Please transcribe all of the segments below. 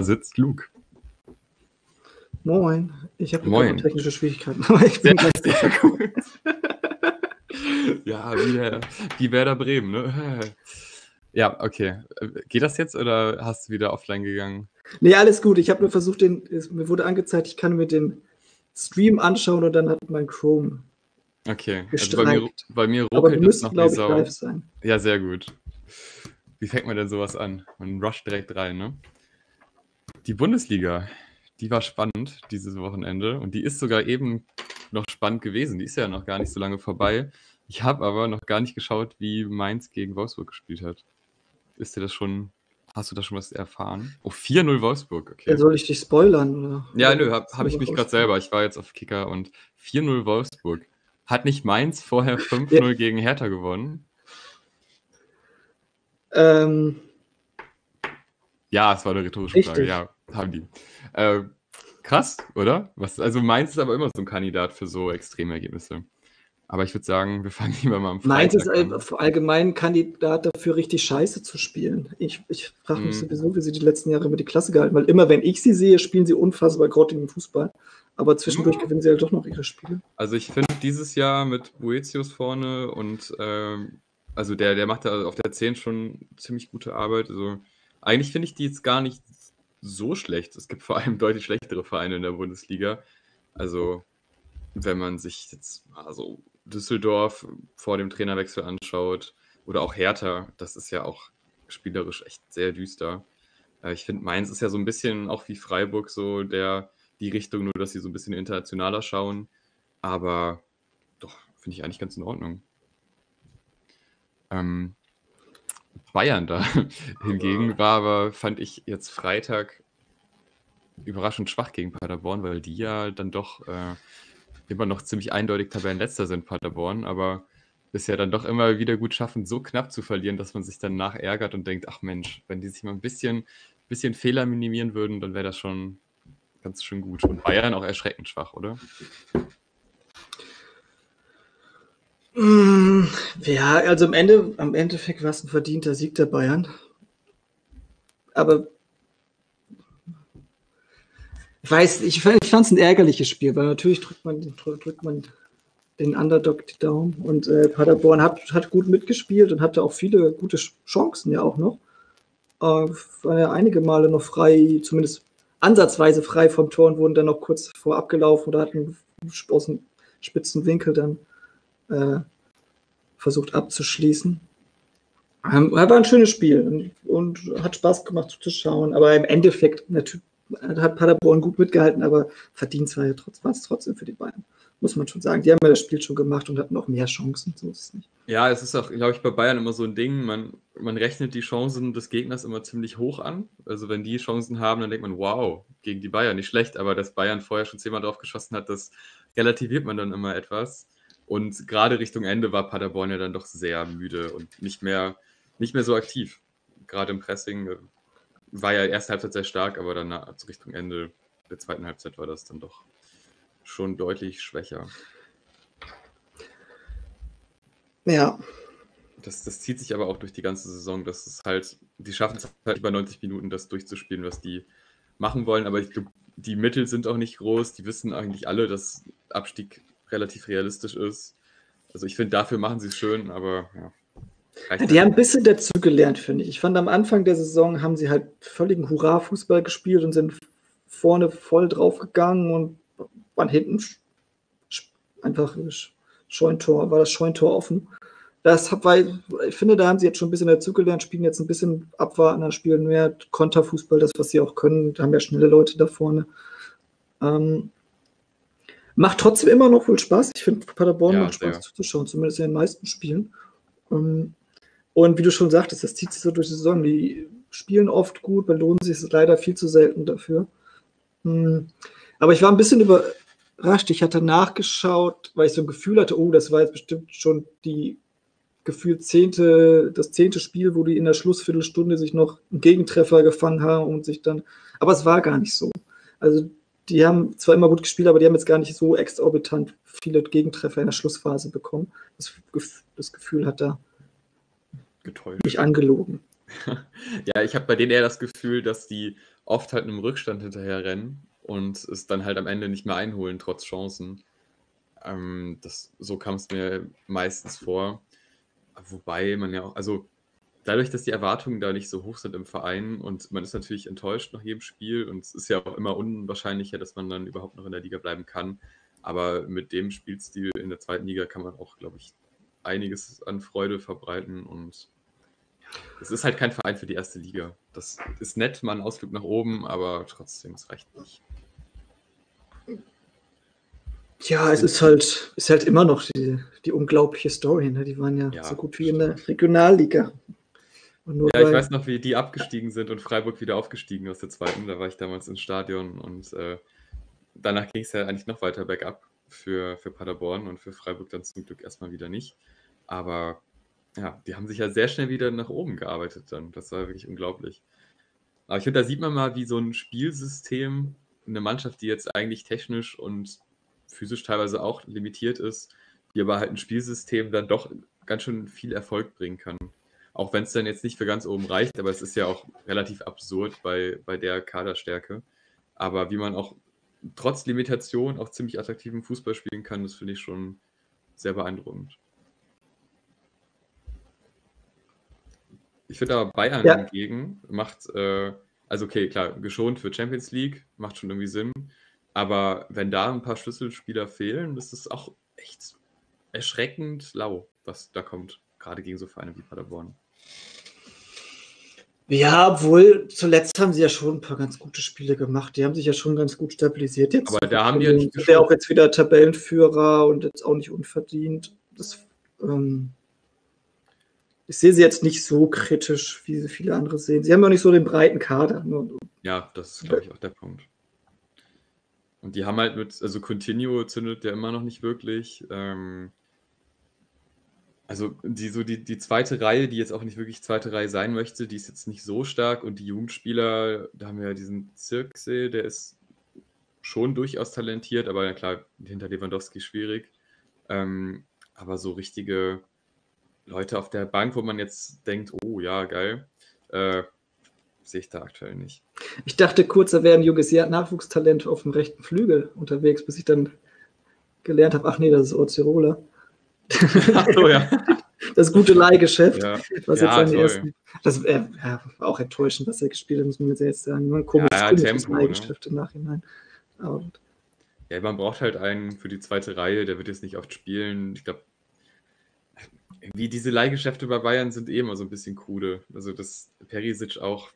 sitzt Luke. Moin. Ich habe technische Schwierigkeiten, aber ich bin gleich Sehr gut. ja, wie, wie Werder Bremen, ne? Ja, okay. Geht das jetzt oder hast du wieder offline gegangen? Nee, alles gut. Ich habe nur versucht, den, es, mir wurde angezeigt, ich kann mir den Stream anschauen und dann hat mein Chrome. Okay. Also bei mir, Gestreikt. bei mir ruckelt es müssen, noch ich, Sau. live sein. Ja, sehr gut. Wie fängt man denn sowas an? Man rusht direkt rein, ne? Die Bundesliga, die war spannend dieses Wochenende und die ist sogar eben noch spannend gewesen. Die ist ja noch gar nicht so lange vorbei. Ich habe aber noch gar nicht geschaut, wie Mainz gegen Wolfsburg gespielt hat. Ist dir das schon, hast du da schon was erfahren? Oh, 4-0 Wolfsburg, okay. Ja, soll ich dich spoilern? Oder? Ja, nö, habe hab ich mich gerade selber. Ich war jetzt auf Kicker und 4-0 Wolfsburg. Hat nicht Mainz vorher 5-0 gegen Hertha gewonnen? Ähm, Ja, es war eine rhetorische Richtig. Frage. Ja, haben die. Äh, krass, oder? Was, also Mainz ist aber immer so ein Kandidat für so extreme Ergebnisse. Aber ich würde sagen, wir fangen lieber mal am Freitag Mainz ist all- allgemein ein Kandidat dafür, richtig scheiße zu spielen. Ich, ich frage mich Mhm. sowieso, wie sie die letzten Jahre über die Klasse gehalten weil immer, wenn ich sie sehe, spielen sie unfassbar grottig im Fußball. Aber zwischendurch Mhm. gewinnen sie halt doch noch ihre Spiele. Also ich finde dieses Jahr mit Boetius vorne und ähm, also der, der macht da auf der 10 schon ziemlich gute Arbeit. Also eigentlich finde ich die jetzt gar nicht so schlecht. Es gibt vor allem deutlich schlechtere Vereine in der Bundesliga. Also wenn man sich jetzt also Düsseldorf vor dem Trainerwechsel anschaut oder auch Hertha, das ist ja auch spielerisch echt sehr düster. Äh, ich finde Mainz ist ja so ein bisschen auch wie Freiburg so der die Richtung, nur dass sie so ein bisschen internationaler schauen. Aber doch, finde ich eigentlich ganz in Ordnung. Ähm, Bayern da hingegen war aber, fand ich jetzt Freitag überraschend schwach gegen Paderborn, weil die ja dann doch äh, immer noch ziemlich eindeutig Tabellenletzter sind, Paderborn, aber es ja dann doch immer wieder gut schaffen, so knapp zu verlieren, dass man sich danach ärgert und denkt, ach Mensch, wenn die sich mal ein bisschen, bisschen Fehler minimieren würden, dann wäre das schon ganz schön gut. Und Bayern auch erschreckend schwach, oder? Mm, Ja, also am Ende, am Endeffekt war es ein verdienter Sieg der Bayern. Aber ich weiß, ich, fand- es ein ärgerliches Spiel, weil natürlich drückt man, drückt, man den Underdog die Daumen und äh, Paderborn hat, hat gut mitgespielt und hatte auch viele gute Ch- Chancen ja auch noch. Äh, war ja einige Male noch frei, zumindest ansatzweise frei vom Tor und wurden dann noch kurz vor abgelaufen oder hatten aus dem spitzen Winkel dann äh, versucht abzuschließen. Ähm, war ein schönes Spiel und, und hat Spaß gemacht zuzuschauen, aber im Endeffekt natürlich hat Paderborn gut mitgehalten, aber verdient war ja trotz, war es trotzdem für die Bayern, muss man schon sagen. Die haben ja das Spiel schon gemacht und hatten auch mehr Chancen, so ist es nicht. Ja, es ist auch, glaube ich, bei Bayern immer so ein Ding, man, man rechnet die Chancen des Gegners immer ziemlich hoch an. Also wenn die Chancen haben, dann denkt man, wow, gegen die Bayern nicht schlecht, aber dass Bayern vorher schon zehnmal drauf geschossen hat, das relativiert man dann immer etwas. Und gerade Richtung Ende war Paderborn ja dann doch sehr müde und nicht mehr, nicht mehr so aktiv. Gerade im Pressing äh, war ja erste Halbzeit sehr stark, aber dann also Richtung Ende der zweiten Halbzeit war das dann doch schon deutlich schwächer. Ja, Das, das zieht sich aber auch durch die ganze Saison, dass es halt, die schaffen es halt über 90 Minuten, das durchzuspielen, was die machen wollen. Aber ich glaube, die Mittel sind auch nicht groß. Die wissen eigentlich alle, dass Abstieg relativ realistisch ist. Also ich finde, dafür machen sie es schön, aber ja. reicht die halt haben ein bisschen dazugelernt, finde ich. Ich fand am Anfang der Saison haben sie halt völligen Hurra-Fußball gespielt und sind vorne voll draufgegangen und waren hinten einfach sch- Scheuntor, war das Scheuntor offen. Das hab, weil, ich finde, da haben sie jetzt schon ein bisschen dazugelernt, spielen jetzt ein bisschen abwarten, dann spielen mehr Konterfußball, das, was sie auch können. Da haben ja schnelle Leute da vorne. Ähm, macht trotzdem immer noch wohl Spaß. Ich finde, Paderborn Ja, macht Spaß zuzuschauen, zumindest in den meisten Spielen. Ähm, und wie du schon sagtest, das zieht sich so durch die Saison. Die spielen oft gut, belohnen sich leider viel zu selten dafür. Hm. Aber ich war ein bisschen überrascht. Ich hatte nachgeschaut, weil ich so ein Gefühl hatte, oh, das war jetzt bestimmt schon die gefühlt zehnte, das zehnte Spiel, wo die in der Schlussviertelstunde sich noch einen Gegentreffer gefangen haben und sich dann. Aber es war gar nicht so. Also die haben zwar immer gut gespielt, aber die haben jetzt gar nicht so exorbitant viele Gegentreffer in der Schlussphase bekommen. Das, das Gefühl hat da getäuscht. mich angelogen. Ja, ich habe bei denen eher das Gefühl, dass die oft halt einem Rückstand hinterherrennen und es dann halt am Ende nicht mehr einholen, trotz Chancen. Ähm, das, so kam es mir meistens vor. Wobei man ja auch, also dadurch, dass die Erwartungen da nicht so hoch sind im Verein und man ist natürlich enttäuscht nach jedem Spiel und es ist ja auch immer unwahrscheinlicher, dass man dann überhaupt noch in der Liga bleiben kann. Aber mit dem Spielstil in der zweiten Liga kann man auch, glaube ich, einiges an Freude verbreiten und es ist halt kein Verein für die erste Liga. Das ist nett, mal ein Ausflug nach oben, aber trotzdem, es reicht nicht. Ja, es ist halt, ist halt immer noch die, die unglaubliche Story. Ne? Die waren ja, ja, so gut wie in der Regionalliga. Ja, ich weiß noch, wie die abgestiegen sind und Freiburg wieder aufgestiegen aus der zweiten. Da war ich damals ins Stadion und äh, danach ging es ja eigentlich noch weiter bergab für, für Paderborn und für Freiburg dann zum Glück erstmal wieder nicht. Aber ja, die haben sich ja sehr schnell wieder nach oben gearbeitet dann. Das war wirklich unglaublich. Aber ich finde, da sieht man mal, wie so ein Spielsystem, eine Mannschaft, die jetzt eigentlich technisch und physisch teilweise auch limitiert ist, die aber halt ein Spielsystem dann doch ganz schön viel Erfolg bringen kann. Auch wenn es dann jetzt nicht für ganz oben reicht, aber es ist ja auch relativ absurd bei, bei der Kaderstärke. Aber wie man auch trotz Limitation auch ziemlich attraktiven Fußball spielen kann, das finde ich schon sehr beeindruckend. Ich finde aber Bayern ja. hingegen macht, äh, also okay, klar, geschont für Champions League, macht schon irgendwie Sinn. Aber wenn da ein paar Schlüsselspieler fehlen, ist es auch echt erschreckend lau, was da kommt. Gerade gegen so Vereine wie Paderborn. Ja, obwohl zuletzt haben sie ja schon ein paar ganz gute Spiele gemacht. Die haben sich ja schon ganz gut stabilisiert jetzt. Aber da haben die ja. Der auch jetzt wieder Tabellenführer und jetzt auch nicht unverdient. Das, ähm, ich sehe sie jetzt nicht so kritisch, wie sie viele andere sehen. Sie haben ja nicht so den breiten Kader. Ja, das ist, glaube ich, auch der Punkt. Und die haben halt mit, also Continuo zündet ja immer noch nicht wirklich. Ähm, also die, so die, die zweite Reihe, die jetzt auch nicht wirklich zweite Reihe sein möchte, die ist jetzt nicht so stark. Und die Jugendspieler, da haben wir ja diesen Zirksee, der ist schon durchaus talentiert, aber ja klar, hinter Lewandowski schwierig. Ähm, aber so richtige Leute auf der Bank, wo man jetzt denkt, oh ja, geil, äh, sehe ich da aktuell nicht. Ich dachte kurz, da wäre ein junges Nachwuchstalent auf dem rechten Flügel unterwegs, bis ich dann gelernt habe, ach nee, das ist Orzirola. Ach so, ja. Das gute Leihgeschäft, ja. was ja, jetzt seine ersten, das äh, ja, war auch enttäuschend, was er gespielt hat, muss man jetzt sagen. Ein komisches, ja, Tempo, Leihgeschäft ne? im Nachhinein. Aber ja, man braucht halt einen für die zweite Reihe, der wird jetzt nicht oft spielen. Ich glaube, wie diese Leihgeschäfte bei Bayern sind eh immer so ein bisschen krude. Also das Perisic auch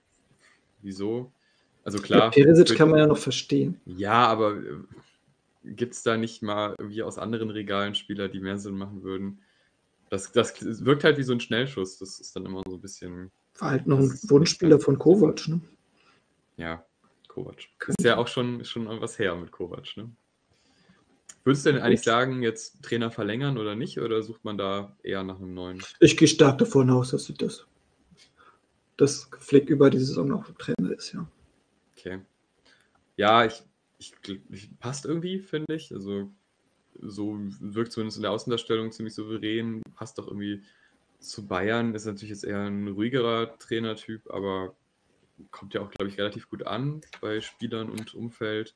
Wieso? Also klar. Ja, Perisic kann man ja noch verstehen. Ja, aber äh, gibt es da nicht mal irgendwie aus anderen Regalen Spieler, die mehr Sinn machen würden? Das, das wirkt halt wie so ein Schnellschuss. Das ist dann immer so ein bisschen. War halt noch ein Wunschspieler von Kovac, ne? Ja, Kovac. Ist ja auch schon, schon was her mit Kovac, ne? Würdest du denn eigentlich sagen, jetzt Trainer verlängern oder nicht? Oder sucht man da eher nach einem neuen? Ich gehe stark davon aus, dass sie das dass Flick über die Saison noch Trainer ist, ja. Okay. Ja, ich, ich, passt irgendwie, finde ich. Also so wirkt zumindest in der Außendarstellung ziemlich souverän, passt doch irgendwie zu Bayern, ist natürlich jetzt eher ein ruhigerer Trainertyp, aber kommt ja auch, glaube ich, relativ gut an bei Spielern und Umfeld.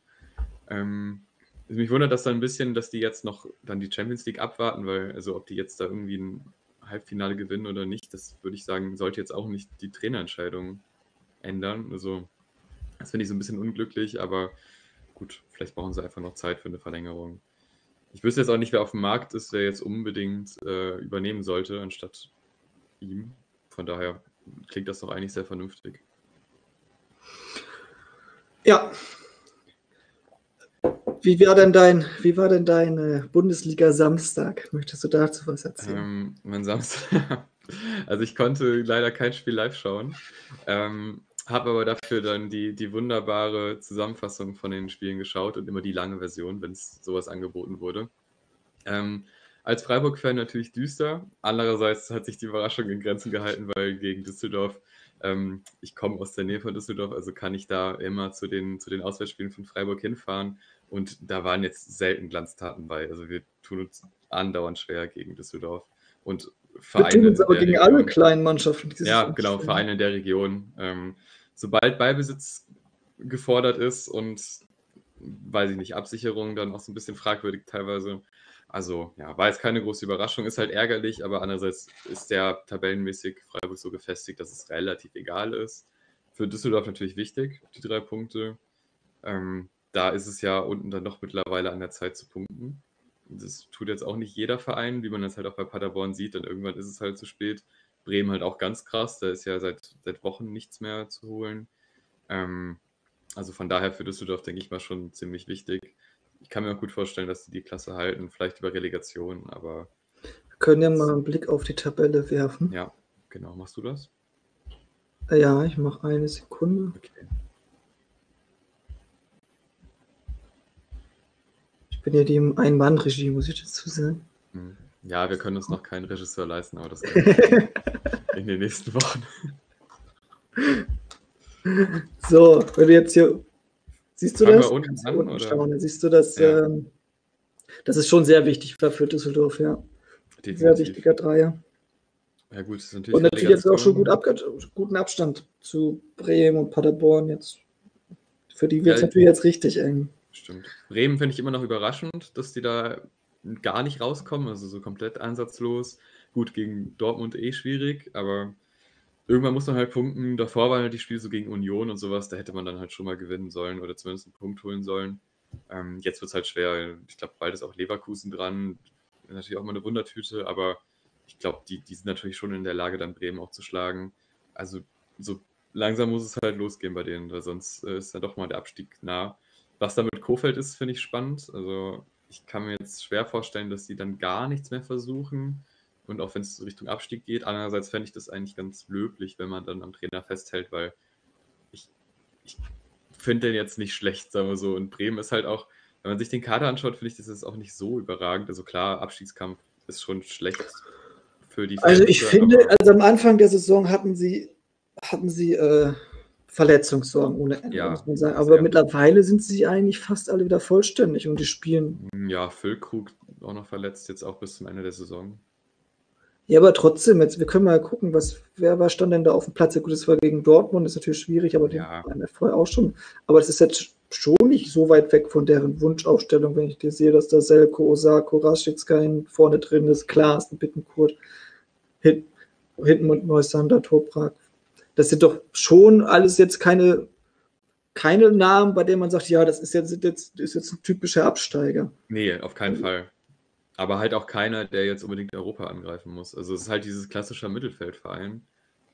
Ähm, mich wundert das dann ein bisschen, dass die jetzt noch dann die Champions League abwarten, weil, also ob die jetzt da irgendwie ein Halbfinale gewinnen oder nicht, das würde ich sagen, sollte jetzt auch nicht die Trainerentscheidung ändern. Also, das finde ich so ein bisschen unglücklich, aber gut, vielleicht brauchen sie einfach noch Zeit für eine Verlängerung. Ich wüsste jetzt auch nicht, wer auf dem Markt ist, der jetzt unbedingt äh, übernehmen sollte, anstatt ihm. Von daher klingt das doch eigentlich sehr vernünftig. Ja, wie war denn dein, wie war denn dein äh, Bundesliga Samstag? Möchtest du dazu was erzählen? Ähm, mein Samstag. also ich konnte leider kein Spiel live schauen. Ähm, habe aber dafür dann die, die wunderbare Zusammenfassung von den Spielen geschaut und immer die lange Version, wenn es sowas angeboten wurde. Ähm, als Freiburg-Fan natürlich düster. Andererseits hat sich die Überraschung in Grenzen gehalten, weil gegen Düsseldorf, ähm, ich komme aus der Nähe von Düsseldorf, also kann ich da immer zu den, zu den Auswärtsspielen von Freiburg hinfahren und da waren jetzt selten Glanztaten bei. Also wir tun uns andauernd schwer gegen Düsseldorf. Und Vereine. Wir tun uns aber gegen Region, alle kleinen Mannschaften. Ja, genau, Vereine in der Region. Ähm, sobald Ballbesitz gefordert ist und weiß ich nicht, Absicherung dann auch so ein bisschen fragwürdig teilweise. Also ja, war jetzt keine große Überraschung, ist halt ärgerlich, aber andererseits ist der tabellenmäßig Freiburg so gefestigt, dass es relativ egal ist. Für Düsseldorf natürlich wichtig, die drei Punkte. Ähm, da ist es ja unten dann doch mittlerweile an der Zeit zu punkten. Das tut jetzt auch nicht jeder Verein, wie man das halt auch bei Paderborn sieht. Dann irgendwann ist es halt zu spät. Bremen halt auch ganz krass, da ist ja seit, seit Wochen nichts mehr zu holen. Ähm, also von daher für Düsseldorf denke ich mal schon ziemlich wichtig ich kann mir auch gut vorstellen, dass sie die Klasse halten, vielleicht über Relegation, aber. Wir können ja mal einen Blick auf die Tabelle werfen. Ja, genau. Machst du das? Ja, ich mache eine Sekunde. Okay. Ich bin ja die im Ein-Mann-Regie, muss ich dazu sagen. Hm. Ja, wir können uns noch keinen Regisseur leisten, aber das in den nächsten Wochen. So, wenn du jetzt hier Siehst du das? Unten, an, unten schauen. Siehst du das? Ja. Ähm, das ist schon sehr wichtig für Düsseldorf, ja. Definitiv. Sehr wichtiger Dreier. Ja, gut, ist natürlich. Und natürlich jetzt auch schon gut ab, guten Abstand zu Bremen und Paderborn jetzt. Für die wird es ja, natürlich jetzt richtig eng. Stimmt. Bremen finde ich immer noch überraschend, dass die da gar nicht rauskommen, also so komplett einsatzlos. Gut, gegen Dortmund eh schwierig, aber irgendwann muss man halt punkten. Davor waren halt die Spiele so gegen Union und sowas, da hätte man dann halt schon mal gewinnen sollen oder zumindest einen Punkt holen sollen. Ähm, jetzt wird es halt schwer. Ich glaube, bald ist auch Leverkusen dran. Natürlich auch mal eine Wundertüte, aber ich glaube, die, die sind natürlich schon in der Lage, dann Bremen auch zu schlagen. Also so langsam muss es halt losgehen bei denen, weil sonst äh, ist dann doch mal der Abstieg nah. Was da mit Kofeld ist, finde ich spannend. Also ich kann mir jetzt schwer vorstellen, dass sie dann gar nichts mehr versuchen. Und auch wenn es Richtung Abstieg geht, andererseits fände ich das eigentlich ganz löblich, wenn man dann am Trainer festhält, weil ich, ich finde den jetzt nicht schlecht, sagen wir so. Und Bremen ist halt auch, wenn man sich den Kader anschaut, finde ich, das ist auch nicht so überragend. Also klar, Abstiegskampf ist schon schlecht für die Also ich finde, also am Anfang der Saison hatten sie, hatten sie äh, Verletzungssorgen ohne Ende, ja, muss man sagen. Aber mittlerweile sind sie eigentlich fast alle wieder vollständig und die spielen. Ja, Füllkrug auch noch verletzt, jetzt auch bis zum Ende der Saison. Ja, aber trotzdem, jetzt, wir können mal gucken, was, wer war, stand denn da auf dem Platz? Ja, gut, das war gegen Dortmund, ist natürlich schwierig, aber ja. den waren vorher auch schon. Aber das ist jetzt schon nicht so weit weg von deren Wunschaufstellung, wenn ich dir sehe, dass da Selko, Osako, Raschitskain vorne drin ist, Klaas, Bittenkurt, Hit, Hittenmund, Neusander, Toprak. Das sind doch schon alles jetzt keine, keine Namen, bei denen man sagt, ja, das ist jetzt, jetzt, ist jetzt ein typischer Absteiger. Nee, auf keinen Fall. Aber halt auch keiner, der jetzt unbedingt Europa angreifen muss. Also es ist halt dieses klassische Mittelfeldverein,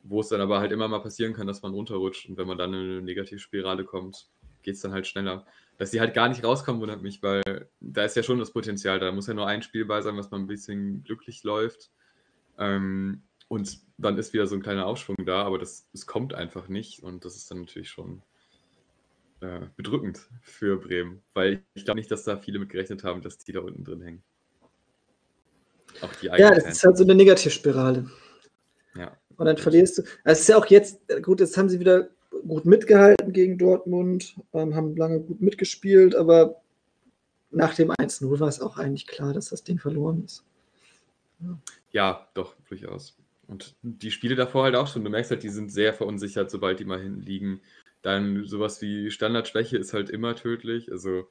wo es dann aber halt immer mal passieren kann, dass man runterrutscht. Und wenn man dann in eine Negativspirale kommt, geht es dann halt schneller. Dass die halt gar nicht rauskommen, wundert mich, weil da ist ja schon das Potenzial. Da muss ja nur ein Spiel bei sein, was man ein bisschen glücklich läuft. Ähm, und dann ist wieder so ein kleiner Aufschwung da, aber das, das kommt einfach nicht. Und das ist dann natürlich schon äh, bedrückend für Bremen, weil ich glaube nicht, dass da viele mit gerechnet haben, dass die da unten drin hängen. Auch die ja, das ist halt so eine Negativspirale. Ja. Und dann verlierst du. Es ist ja auch jetzt, gut, jetzt haben sie wieder gut mitgehalten gegen Dortmund, ähm, haben lange gut mitgespielt, aber nach dem 1-0 war es auch eigentlich klar, dass das Ding verloren ist. Ja. ja, doch, durchaus. Und die Spiele davor halt auch schon. Du merkst halt, die sind sehr verunsichert, sobald die mal hinten liegen. Dann sowas wie Standardschwäche ist halt immer tödlich. Also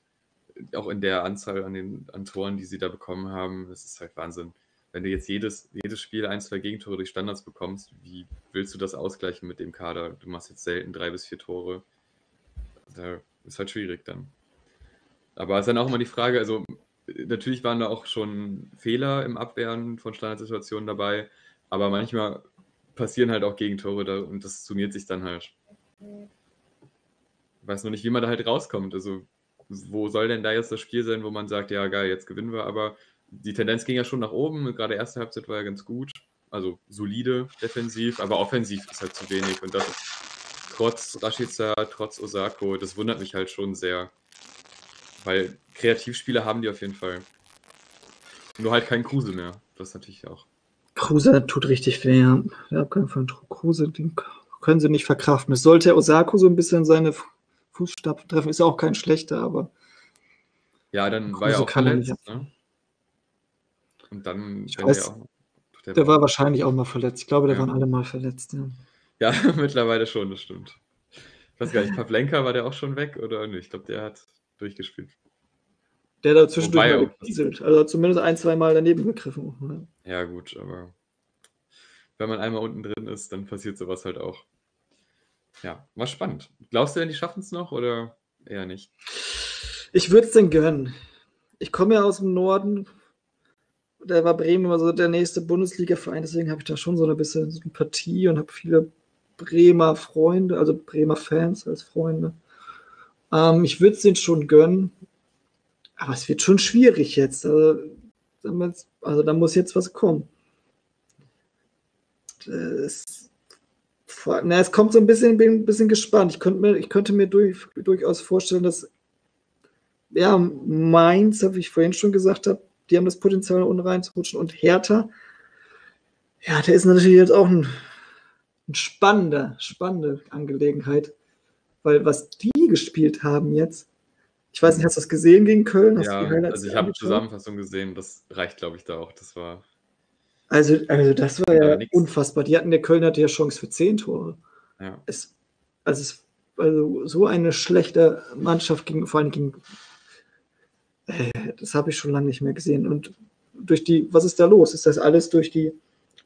auch in der Anzahl an den an Toren, die sie da bekommen haben, das ist halt Wahnsinn. Wenn du jetzt jedes, jedes Spiel ein, zwei Gegentore durch Standards bekommst, wie willst du das ausgleichen mit dem Kader? Du machst jetzt selten drei bis vier Tore. Da ist halt schwierig dann. Aber es ist dann auch immer die Frage, also natürlich waren da auch schon Fehler im Abwehren von Standardsituationen dabei, aber manchmal passieren halt auch Gegentore da und das summiert sich dann halt. Ich weiß nur nicht, wie man da halt rauskommt. Also wo soll denn da jetzt das Spiel sein, wo man sagt, ja geil, jetzt gewinnen wir, aber die Tendenz ging ja schon nach oben, gerade erste Halbzeit war ja ganz gut, also solide defensiv, aber offensiv ist halt zu wenig und das trotz Rashica, trotz Osako, das wundert mich halt schon sehr, weil Kreativspieler haben die auf jeden Fall. Nur halt kein Kruse mehr, das natürlich auch. Kruse tut richtig weh. Der Abgang von Kruse, den können sie nicht verkraften. Es sollte Osako so ein bisschen seine Fußstapfen treffen, ist ja auch kein schlechter, aber. Ja, dann war er auch verletzt. Ne? Und dann. Ich weiß, auch, der, der war, wahrscheinlich auch mal verletzt. Ich glaube, der ja. waren alle mal verletzt. Ja, ja mittlerweile schon, das stimmt. Ich weiß gar nicht, Pavlenka war der auch schon weg oder nicht? Ich glaube, der hat durchgespielt. Der da zwischendurch Wobei mal gekieselt. Also zumindest ein, zwei Mal daneben gegriffen. ne? Ja, gut, aber wenn man einmal unten drin ist, dann passiert sowas halt auch. Ja, war spannend. Glaubst du denn, die schaffen es noch oder eher nicht? Ich würde es denn gönnen. Ich komme ja aus dem Norden. Da war Bremen immer so der nächste Bundesliga-Verein, deswegen habe ich da schon so eine bisschen Sympathie und habe viele Bremer Freunde, also Bremer Fans als Freunde. Ähm, ich würde es denen schon gönnen, aber es wird schon schwierig jetzt. Also, also da muss jetzt was kommen. Es, na, es kommt so ein bisschen, bin ein bisschen gespannt. Ich könnte mir, ich könnte mir durch, durchaus vorstellen, dass ja, Mainz, wie ich vorhin schon gesagt habe, die haben das Potenzial, unten reinzurutschen. Und Hertha, ja, der ist natürlich jetzt auch ein, ein spannender, spannende Angelegenheit. Weil was die gespielt haben jetzt, ich weiß nicht, hast du das gesehen gegen Köln? Hast Ja, die also ich habe angeschaut? Zusammenfassung gesehen, das reicht, glaube ich, da auch. Das war. Also, also das war ja Ja, unfassbar. Die hatten, der Köln hatte ja Chance für zehn Tore. Ja. Es, also, es, also so eine schlechte Mannschaft gegen, vor allem gegen, äh, das habe ich schon lange nicht mehr gesehen. Und durch die, was ist da los? Ist das alles durch die,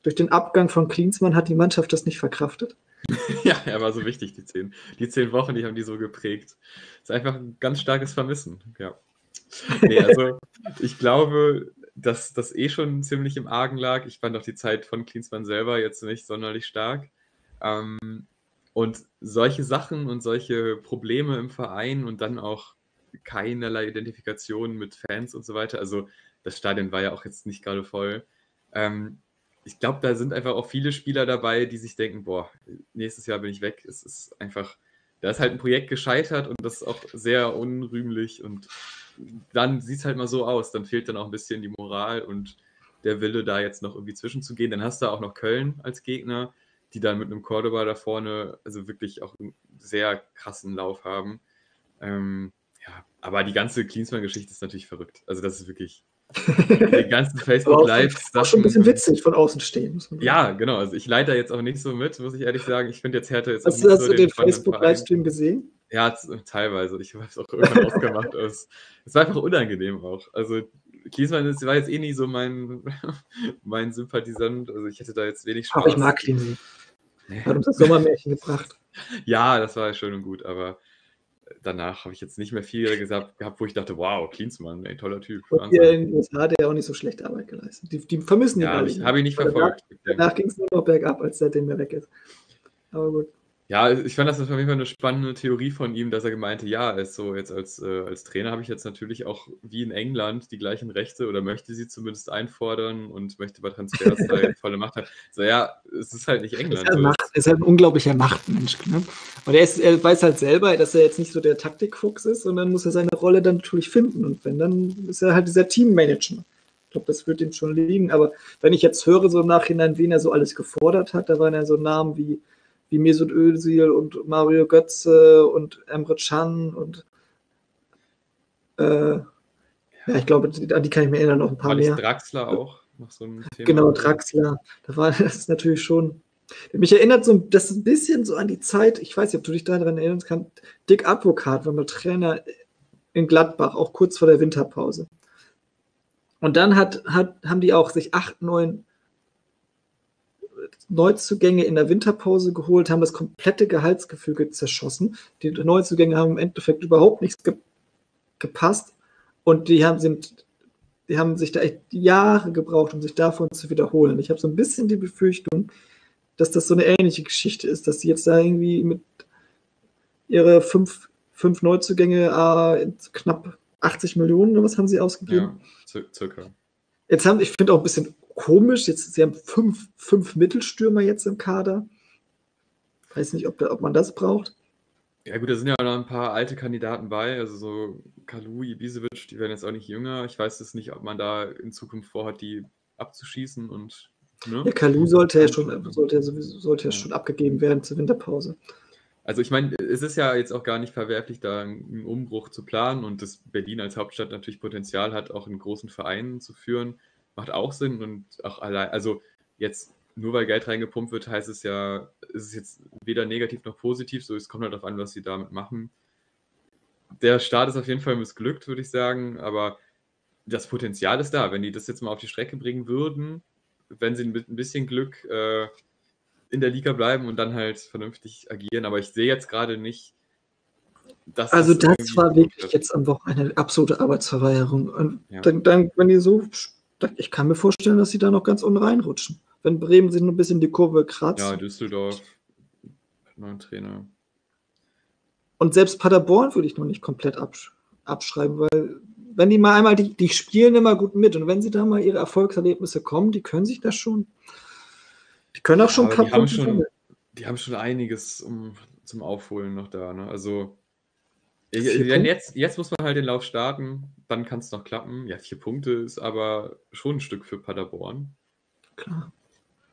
durch den Abgang von Klinsmann hat die Mannschaft das nicht verkraftet? Ja, er war so wichtig, die zehn. Die zehn Wochen, die haben die so geprägt. ist einfach ein ganz starkes Vermissen. Ja. Nee, also ich glaube, dass das eh schon ziemlich im Argen lag. Ich fand auch die Zeit von Klinsmann selber jetzt nicht sonderlich stark. Ähm, und solche Sachen und solche Probleme im Verein und dann auch keinerlei Identifikation mit Fans und so weiter. Also das Stadion war ja auch jetzt nicht gerade voll. Ähm, ich glaube, da sind einfach auch viele Spieler dabei, die sich denken, boah, nächstes Jahr bin ich weg. Es ist einfach, da ist halt ein Projekt gescheitert und das ist auch sehr unrühmlich und dann sieht es halt mal so aus. Dann fehlt dann auch ein bisschen die Moral und der Wille, da jetzt noch irgendwie zwischenzugehen. Dann hast du auch noch Köln als Gegner, die dann mit einem Cordoba da vorne also wirklich auch einen sehr krassen Lauf haben. Ähm, ja, aber die ganze Klinsmann-Geschichte ist natürlich verrückt. Also das ist wirklich die ganzen Aber Facebook Lives. auch schon ein bisschen witzig von außen stehen. Ja, genau. Also ich leite da jetzt auch nicht so mit, muss ich ehrlich sagen. Ich finde jetzt Hertha jetzt Hast, auch hast so du den spannenden Facebook-Livestream gesehen? Ja, teilweise. Ich habe es auch irgendwann ausgemacht. aber Es, es war einfach unangenehm auch. Also Klinsmann ist, war jetzt eh nie so mein, mein Sympathisant. Also ich hätte da jetzt wenig Spaß. Ach, ich mag. Nee. Hat uns das Sommermärchen gebracht. Ja, das war schön und gut, aber danach habe ich jetzt nicht mehr viel gesagt, gehabt, wo ich dachte, wow, Klinsmann, ey, toller Typ. Und hier in den USA hat er auch nicht so schlechte Arbeit geleistet. Die, die vermissen ihn Ja, alle habe ich, nicht Danach- verfolgt. Danach ging es nur noch bergab, als seitdem er weg ist. Aber gut. Ja, ich fand das auf jeden Fall eine spannende Theorie von ihm, dass er gemeinte, ja, ist so jetzt als, äh, als Trainer habe ich jetzt natürlich auch wie in England die gleichen Rechte oder möchte sie zumindest einfordern und möchte bei Transfers halt volle Macht haben. So, ja, es ist halt nicht England. ist, halt. Macht, er ist halt ein unglaublicher Machtmensch. Ne? Und er, ist, er weiß halt selber, dass er jetzt nicht so der Taktikfuchs ist, sondern muss er seine Rolle dann natürlich finden. Und wenn, dann ist er halt dieser Teammanager. Ich glaube, das wird ihm schon liegen. Aber wenn ich jetzt höre, so im Nachhinein, wen er so alles gefordert hat, da waren ja so Namen wie, wie Mesut Özil und Mario Götze und Emre Can und äh, ja, ich glaube, an die kann ich mir erinnern, noch ein paar mehr. Draxler auch noch so ein Thema? Genau, Draxler. Da war das ist natürlich schon. Mich erinnert so das ein bisschen so an die Zeit, ich weiß nicht, ob du dich daran erinnern kannst, Dick Advokat war mal Trainer in Gladbach, auch kurz vor der Winterpause. Und dann hat, hat, haben die auch sich acht, neun Neuzugänge in der Winterpause geholt, haben das komplette Gehaltsgefüge zerschossen. Die Neuzugänge haben im Endeffekt überhaupt nichts ge gepasst und die haben, sind, die haben sich da echt Jahre gebraucht, um sich davon zu wiederholen. Ich habe so ein bisschen die Befürchtung, dass das so eine ähnliche Geschichte ist, dass sie jetzt da irgendwie mit ihre fünf, fünf Neuzugänge äh, knapp 80 Millionen oder was haben sie ausgegeben? Ja, cir- circa. Jetzt haben, ich finde auch ein bisschen komisch, jetzt, sie haben fünf, fünf Mittelstürmer jetzt im Kader. Weiß nicht, ob, da, ob man das braucht. Ja gut, da sind ja auch noch ein paar alte Kandidaten bei, also so Kalu, Ibisevic, die werden jetzt auch nicht jünger. Ich weiß es nicht, ob man da in Zukunft vorhat, die abzuschießen und ne? Der Kalu sollte ja schon, sollte ja sollte ja schon abgegeben werden zur Winterpause. Also ich meine, es ist ja jetzt auch gar nicht verwerflich, da einen Umbruch zu planen und dass Berlin als Hauptstadt natürlich Potenzial hat, auch in großen Vereinen zu führen, macht auch Sinn und auch allein, also jetzt nur weil Geld reingepumpt wird, heißt es ja, ist es jetzt weder negativ noch positiv, so es kommt halt darauf an, was sie damit machen. Der Start ist auf jeden Fall missglückt, würde ich sagen, aber das Potenzial ist da. Wenn die das jetzt mal auf die Strecke bringen würden, wenn sie mit ein bisschen Glück äh, in der Liga bleiben und dann halt vernünftig agieren. Aber ich sehe jetzt gerade nicht, dass. Also, das, das war wirklich jetzt am Wochenende eine absolute Arbeitsverweigerung. Und ja. dann, dann, wenn die so. Ich kann mir vorstellen, dass sie da noch ganz unten reinrutschen. Wenn Bremen sich noch ein bisschen die Kurve kratzt. Ja, Düsseldorf. Neuen Trainer. Und selbst Paderborn würde ich noch nicht komplett absch abschreiben, weil wenn die mal einmal, die, die spielen immer gut mit und wenn sie da mal ihre Erfolgserlebnisse kommen, die können sich das schon, die können auch schon paar die haben schon, die haben schon einiges um, zum Aufholen noch da. Ne? Also jetzt, jetzt muss man halt den Lauf starten, dann kann es noch klappen. Ja, vier Punkte ist aber schon ein Stück für Paderborn. Klar.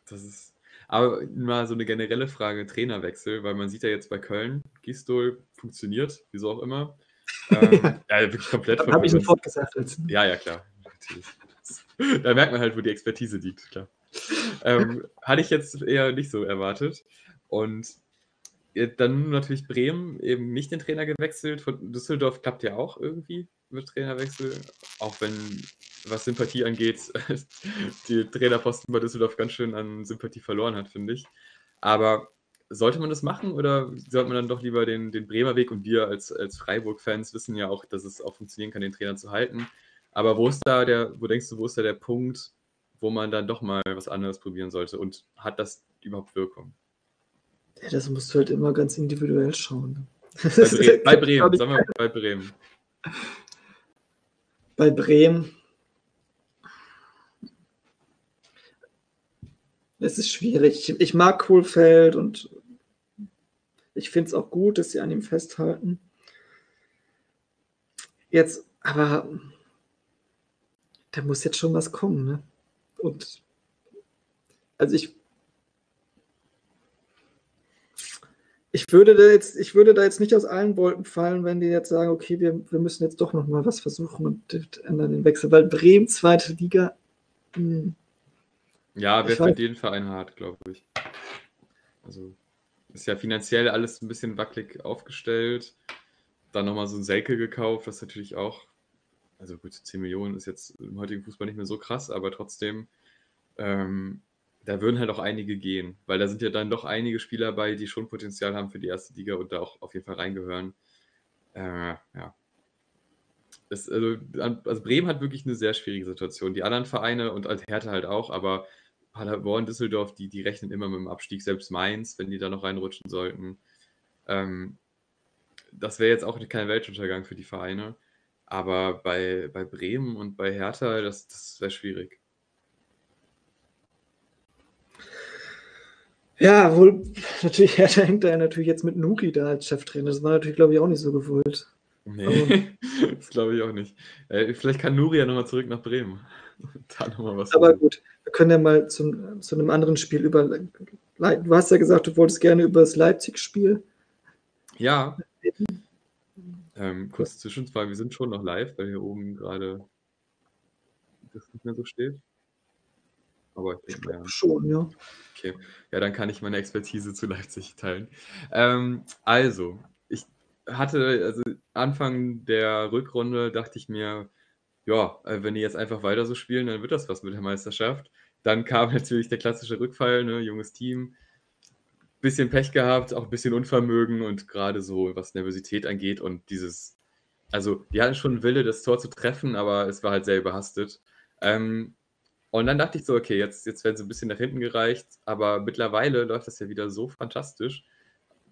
Das ist, aber mal so eine generelle Frage, Trainerwechsel, weil man sieht ja jetzt bei Köln, Gistol funktioniert, wieso auch immer. Ähm, ja, wirklich komplett. Habe ich sofort gesagt. Ja, ja, klar. Da merkt man halt, wo die Expertise liegt, klar. Ähm, hatte ich jetzt eher nicht so erwartet. Und dann natürlich Bremen eben nicht den Trainer gewechselt. Von Düsseldorf klappt ja auch irgendwie mit Trainerwechsel. Auch wenn, was Sympathie angeht, die Trainerposten bei Düsseldorf ganz schön an Sympathie verloren hat, finde ich. Aber sollte man das machen oder sollte man dann doch lieber den, den Bremer Weg und wir als, als Freiburg-Fans wissen ja auch, dass es auch funktionieren kann, den Trainer zu halten. Aber wo ist da der, wo denkst du, wo ist da der Punkt, wo man dann doch mal was anderes probieren sollte und hat das überhaupt Wirkung? Ja, das musst du halt immer ganz individuell schauen. Bei, Bre bei Bremen, sagen wir bei Bremen. Bei Bremen. Es ist schwierig. Ich, ich mag Kohlfeld und ich finde es auch gut, dass sie an ihm festhalten. Jetzt, aber da muss jetzt schon was kommen, ne? Und also ich ich würde da jetzt, ich würde da jetzt nicht aus allen Wolken fallen, wenn die jetzt sagen, okay, wir, wir müssen jetzt doch noch mal was versuchen und ändern den Wechsel, weil Bremen, zweite Liga. Mh, hm. ja, wäre für den Verein hart, glaube ich. Also ist ja finanziell alles ein bisschen wackelig aufgestellt. Dann nochmal so ein Selke gekauft, das natürlich auch, also gut, 10 Millionen ist jetzt im heutigen Fußball nicht mehr so krass, aber trotzdem ähm, da würden halt auch einige gehen, weil da sind ja dann doch einige Spieler bei, die schon Potenzial haben für die erste Liga und da auch auf jeden Fall reingehören. Äh, ja. Das, also, also, Bremen hat wirklich eine sehr schwierige Situation. Die anderen Vereine und als Hertha halt auch, aber Paderborn, Düsseldorf, die, die rechnen immer mit dem Abstieg, selbst Mainz, wenn die da noch reinrutschen sollten. Ähm, das wäre jetzt auch kein Weltuntergang für die Vereine. Aber bei, bei Bremen und bei Hertha, das, das wäre schwierig. Ja, wohl, natürlich, Hertha hängt da ja natürlich jetzt mit Nuki da als Cheftrainer. Das war natürlich, glaube ich, auch nicht so gewollt. Nee, das glaube ich auch nicht. Äh, vielleicht kann Nuri ja nochmal zurück nach Bremen. da nochmal was. Aber gut, wir können ja mal zum, zu einem anderen Spiel über. Du hast ja gesagt, du wolltest gerne über das Leipzig-Spiel. Ja. Ähm, kurz Zwischenfrage, wir sind schon noch live, weil hier oben gerade das nicht mehr so steht. Aber ich denke, ja. Schon, ja. Okay, ja, dann kann ich meine Expertise zu Leipzig teilen. Ähm, also, ich hatte, also Anfang der Rückrunde dachte ich mir, ja, äh, wenn die jetzt einfach weiter so spielen, dann wird das was mit der Meisterschaft. Dann kam natürlich der klassische Rückfall, ne, junges Team, bisschen Pech gehabt, auch ein bisschen Unvermögen und gerade so, was Nervosität angeht und dieses, also die hatten schon einen Wille, das Tor zu treffen, aber es war halt sehr überhastet. Ähm, und dann dachte ich so, okay, jetzt, jetzt werden sie ein bisschen nach hinten gereicht, aber mittlerweile läuft das ja wieder so fantastisch.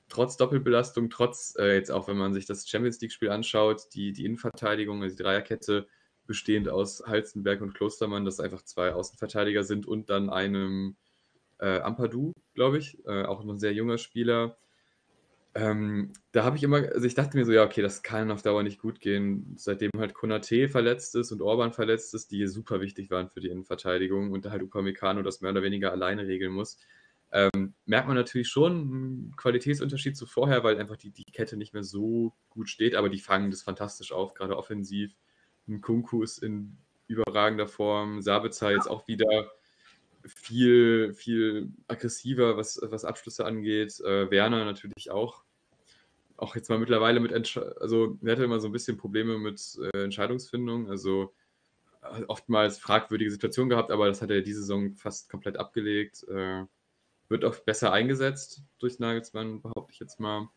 Trotz Doppelbelastung, trotz, äh, jetzt auch wenn man sich das Champions League-Spiel anschaut, die, die Innenverteidigung, also die Dreierkette, bestehend aus Halzenberg und Klostermann, das einfach zwei Außenverteidiger sind und dann einem äh, Ampadu, glaube ich, äh, auch noch ein sehr junger Spieler, ähm, da habe ich immer, also ich dachte mir so, ja, okay, das kann auf Dauer nicht gut gehen. Seitdem halt Konate verletzt ist und Orban verletzt ist, die super wichtig waren für die Innenverteidigung und da halt Upamecano das mehr oder weniger alleine regeln muss, ähm, merkt man natürlich schon einen Qualitätsunterschied zu vorher, weil einfach die, die Kette nicht mehr so gut steht, aber die fangen das fantastisch auf, gerade offensiv. Ein Kunku ist in überragender Form, Sabitzer jetzt auch wieder viel, viel aggressiver, was, was Abschlüsse angeht. Äh, Werner natürlich auch. Auch jetzt mal mittlerweile mit, Entsch also er hatte immer so ein bisschen Probleme mit äh, Entscheidungsfindung. Also äh, oftmals fragwürdige Situationen gehabt, aber das hat er diese Saison fast komplett abgelegt. Äh, wird auch besser eingesetzt durch Nagelsmann, behaupte ich jetzt mal.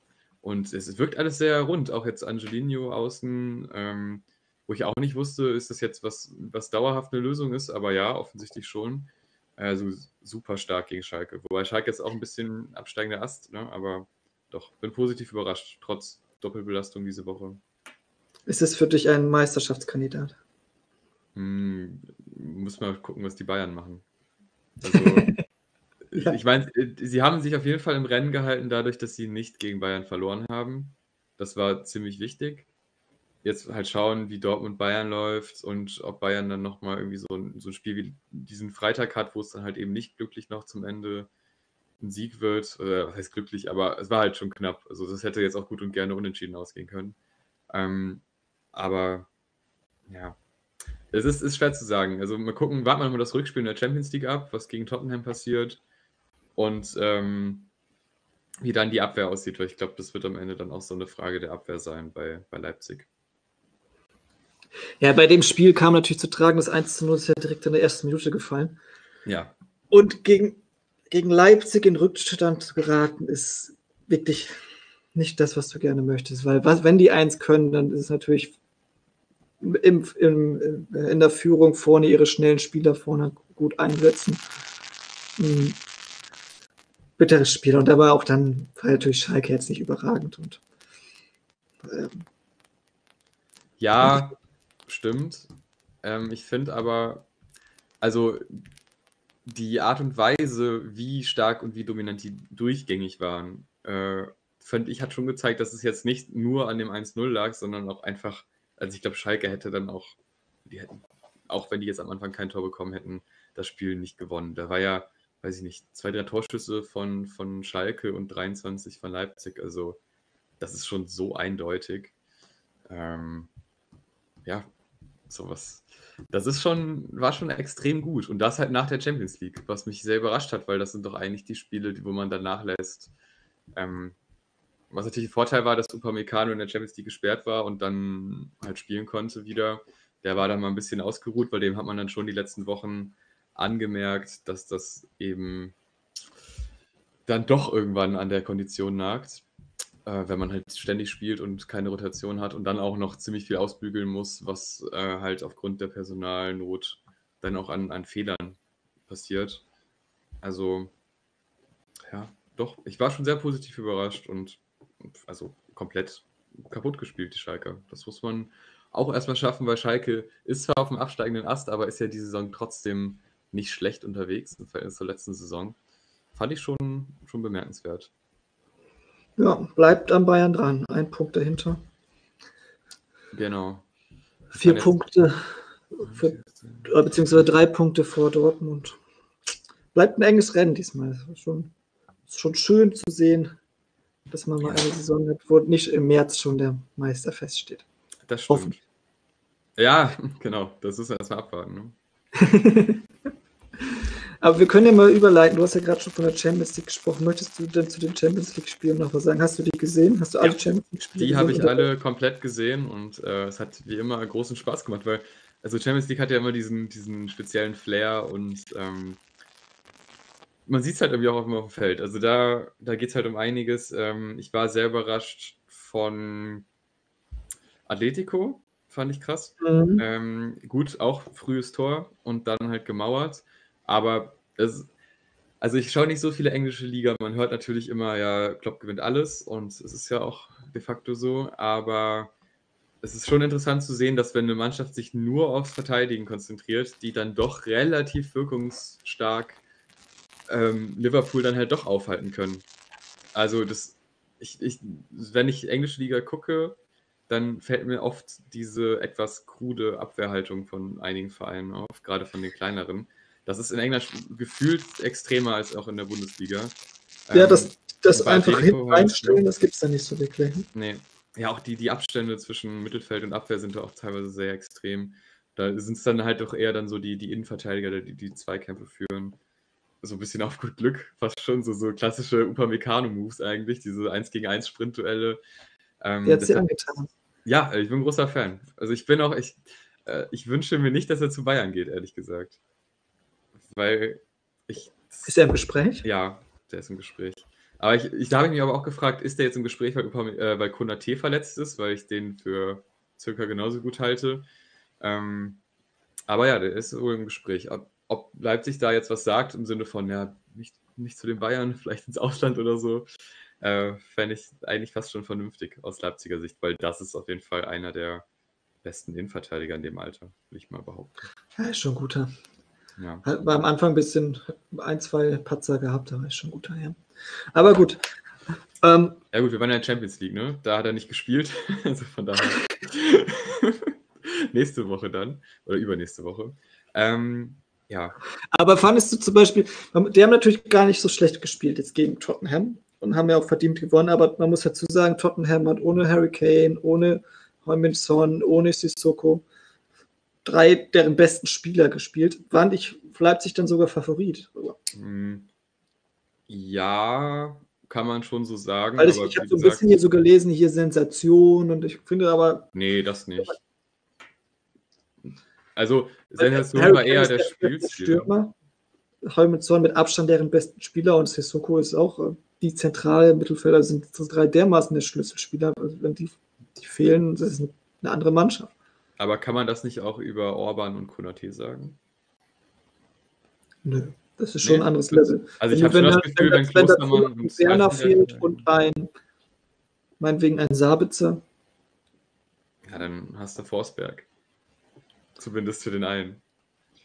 Und es wirkt alles sehr rund, auch jetzt Angelino außen, ähm, wo ich auch nicht wusste, ist das jetzt was, was dauerhaft eine Lösung ist, aber ja, offensichtlich schon. Also super stark gegen Schalke. Wobei Schalke jetzt auch ein bisschen absteigender Ast, ne? aber doch, bin positiv überrascht, trotz Doppelbelastung diese Woche. Ist es für dich ein Meisterschaftskandidat? Hm, muss mal gucken, was die Bayern machen. Also, ja. ich meine, sie haben sich auf jeden Fall im Rennen gehalten, dadurch, dass sie nicht gegen Bayern verloren haben. Das war ziemlich wichtig. Jetzt halt schauen, wie Dortmund Bayern läuft und ob Bayern dann nochmal irgendwie so ein, so ein Spiel wie diesen Freitag hat, wo es dann halt eben nicht glücklich noch zum Ende ein Sieg wird. Oder was heißt glücklich, aber es war halt schon knapp. Also das hätte jetzt auch gut und gerne unentschieden ausgehen können. Ähm, aber ja, es ist, ist schwer zu sagen. Also mal gucken, warten wir mal das Rückspiel in der Champions League ab, was gegen Tottenham passiert und ähm, wie dann die Abwehr aussieht, weil ich glaube, das wird am Ende dann auch so eine Frage der Abwehr sein bei, bei Leipzig. Ja, bei dem Spiel kam natürlich zu tragen, das 1 zu 0 ist ja direkt in der ersten Minute gefallen. Ja. Und gegen, gegen Leipzig in Rückstand zu geraten, ist wirklich nicht das, was du gerne möchtest. Weil was, wenn die eins können, dann ist es natürlich im, im, in der Führung vorne ihre schnellen Spieler vorne gut einsetzen. Hm. Bitteres Spiel. Und dabei auch dann war natürlich Schalke jetzt nicht überragend. Und, ähm, ja, stimmt. Ähm, ich finde aber, also die Art und Weise, wie stark und wie dominant die durchgängig waren, äh, fand ich, hat schon gezeigt, dass es jetzt nicht nur an dem 1-0 lag, sondern auch einfach also ich glaube, Schalke hätte dann auch, die hätten, auch wenn die jetzt am Anfang kein Tor bekommen hätten, das Spiel nicht gewonnen. Da war ja, weiß ich nicht, zwei, drei Torschüsse von, von Schalke und 23 von Leipzig. Also das ist schon so eindeutig. Ähm, ja, sowas. Das ist schon, war schon extrem gut. Und das halt nach der Champions League, was mich sehr überrascht hat, weil das sind doch eigentlich die Spiele, wo man dann nachlässt. Ähm, was natürlich ein Vorteil war, dass Upamecano in der Champions League gesperrt war und dann halt spielen konnte wieder. Der war dann mal ein bisschen ausgeruht, weil dem hat man dann schon die letzten Wochen angemerkt, dass das eben dann doch irgendwann an der Kondition nagt, äh, wenn man halt ständig spielt und keine Rotation hat und dann auch noch ziemlich viel ausbügeln muss, was äh, halt aufgrund der Personalnot dann auch an, an Fehlern passiert. Also, ja, doch, ich war schon sehr positiv überrascht und also komplett kaputt gespielt, die Schalke. Das muss man auch erstmal schaffen, weil Schalke ist zwar auf dem absteigenden Ast, aber ist ja diese Saison trotzdem nicht schlecht unterwegs im Verhältnis zur letzten Saison. Fand ich schon, schon bemerkenswert. Ja, bleibt am Bayern dran. Ein Punkt dahinter. Genau. Vier Punkte, für, äh, beziehungsweise drei Punkte vor Dortmund. Bleibt ein enges Rennen diesmal. Ist schon, ist schon schön zu sehen, dass man mal eine Saison hat, wo nicht im März schon der Meister feststeht. Das stimmt. Ja, genau. Das ist erstmal abwarten. Ne? Aber wir können ja mal überleiten. Du hast ja gerade schon von der Champions League gesprochen. Möchtest du denn zu den Champions League-Spielen noch was sagen? Hast du die gesehen? Hast du alle ja, Champions League-Spiele Die habe ich alle komplett gesehen und äh, es hat wie immer großen Spaß gemacht, weil also Champions League hat ja immer diesen, diesen speziellen Flair und ähm, man sieht es halt irgendwie auch auf dem Feld. Also da, da geht es halt um einiges. Ähm, ich war sehr überrascht von Atletico, fand ich krass. Mhm. Ähm, gut, auch frühes Tor und dann halt gemauert. Aber es, also ich schaue nicht so viele englische Liga. Man hört natürlich immer, ja, Klopp gewinnt alles und es ist ja auch de facto so. Aber es ist schon interessant zu sehen, dass wenn eine Mannschaft sich nur aufs Verteidigen konzentriert, die dann doch relativ wirkungsstark ähm, Liverpool dann halt doch aufhalten können. Also das, ich, ich, wenn ich englische Liga gucke, dann fällt mir oft diese etwas krude Abwehrhaltung von einigen Vereinen auf, gerade von den kleineren. Das ist in England gefühlt extremer als auch in der Bundesliga. Ja, ähm, das, das einfach hinten halt, einstellen, das gibt es da nicht so wirklich. Nee. Ja, auch die, die Abstände zwischen Mittelfeld und Abwehr sind da auch teilweise sehr extrem. Da sind es dann halt doch eher dann so die, die Innenverteidiger, die die Zweikämpfe führen. so ein bisschen auf gut Glück, fast schon so, so klassische Upamecano-Moves eigentlich, diese 1 gegen 1 Sprintduelle. Ähm, hat sie angetan? Ja, ich bin ein großer Fan. Also ich bin auch, ich, äh, ich wünsche mir nicht, dass er zu Bayern geht, ehrlich gesagt. Weil ich. Ist er im Gespräch? Ja, der ist im Gespräch. Aber ich, ich da habe ich mich aber auch gefragt, ist der jetzt im Gespräch, weil, äh, weil Konate verletzt ist, weil ich den für circa genauso gut halte. Ähm, aber ja, der ist wohl im Gespräch. Ob, ob, Leipzig da jetzt was sagt im Sinne von, ja, nicht, nicht zu den Bayern, vielleicht ins Ausland oder so, äh, fände ich eigentlich fast schon vernünftig aus Leipziger Sicht, weil das ist auf jeden Fall einer der besten Innenverteidiger in dem Alter, will ich mal behaupten. Ja, ist schon guter. Ja. War am Anfang ein bisschen ein, zwei Patzer gehabt, aber ist schon guter, ja. Aber gut. Ähm, ja gut, wir waren ja in der Champions League, ne? Da hat er nicht gespielt. also von daher. Nächste Woche dann. Oder übernächste Woche. Ähm, ja. Aber fandest du zum Beispiel, die haben natürlich gar nicht so schlecht gespielt jetzt gegen Tottenham und haben ja auch verdient gewonnen, aber man muss dazu sagen, Tottenham hat ohne Harry Kane, ohne Heuminson, ohne Sissoko drei deren besten Spieler gespielt. War nicht Leipzig dann sogar Favorit? Hm. Ja, kann man schon so sagen. Weil ich, ich habe so ein bisschen hier so gelesen, hier Sensation und ich finde aber. Nee, das nicht. Also, Sensation war eher der, der Spielstil. Heuminson mit Abstand deren besten Spieler und Sissoko ist auch äh, die zentrale Mittelfelder sind drei dermaßen der Schlüsselspieler. Also wenn die, die fehlen, das ist eine andere Mannschaft. Aber kann man das nicht auch über Orban und Konate sagen? Nö, das ist schon nee, ein anderes Level. Also ich habe schon das Gefühl, wenn, wenn Klostermann und Werner fehlt und ein, meinetwegen ein Sabitzer. Ja, dann hast du Forsberg. Zumindest für den einen.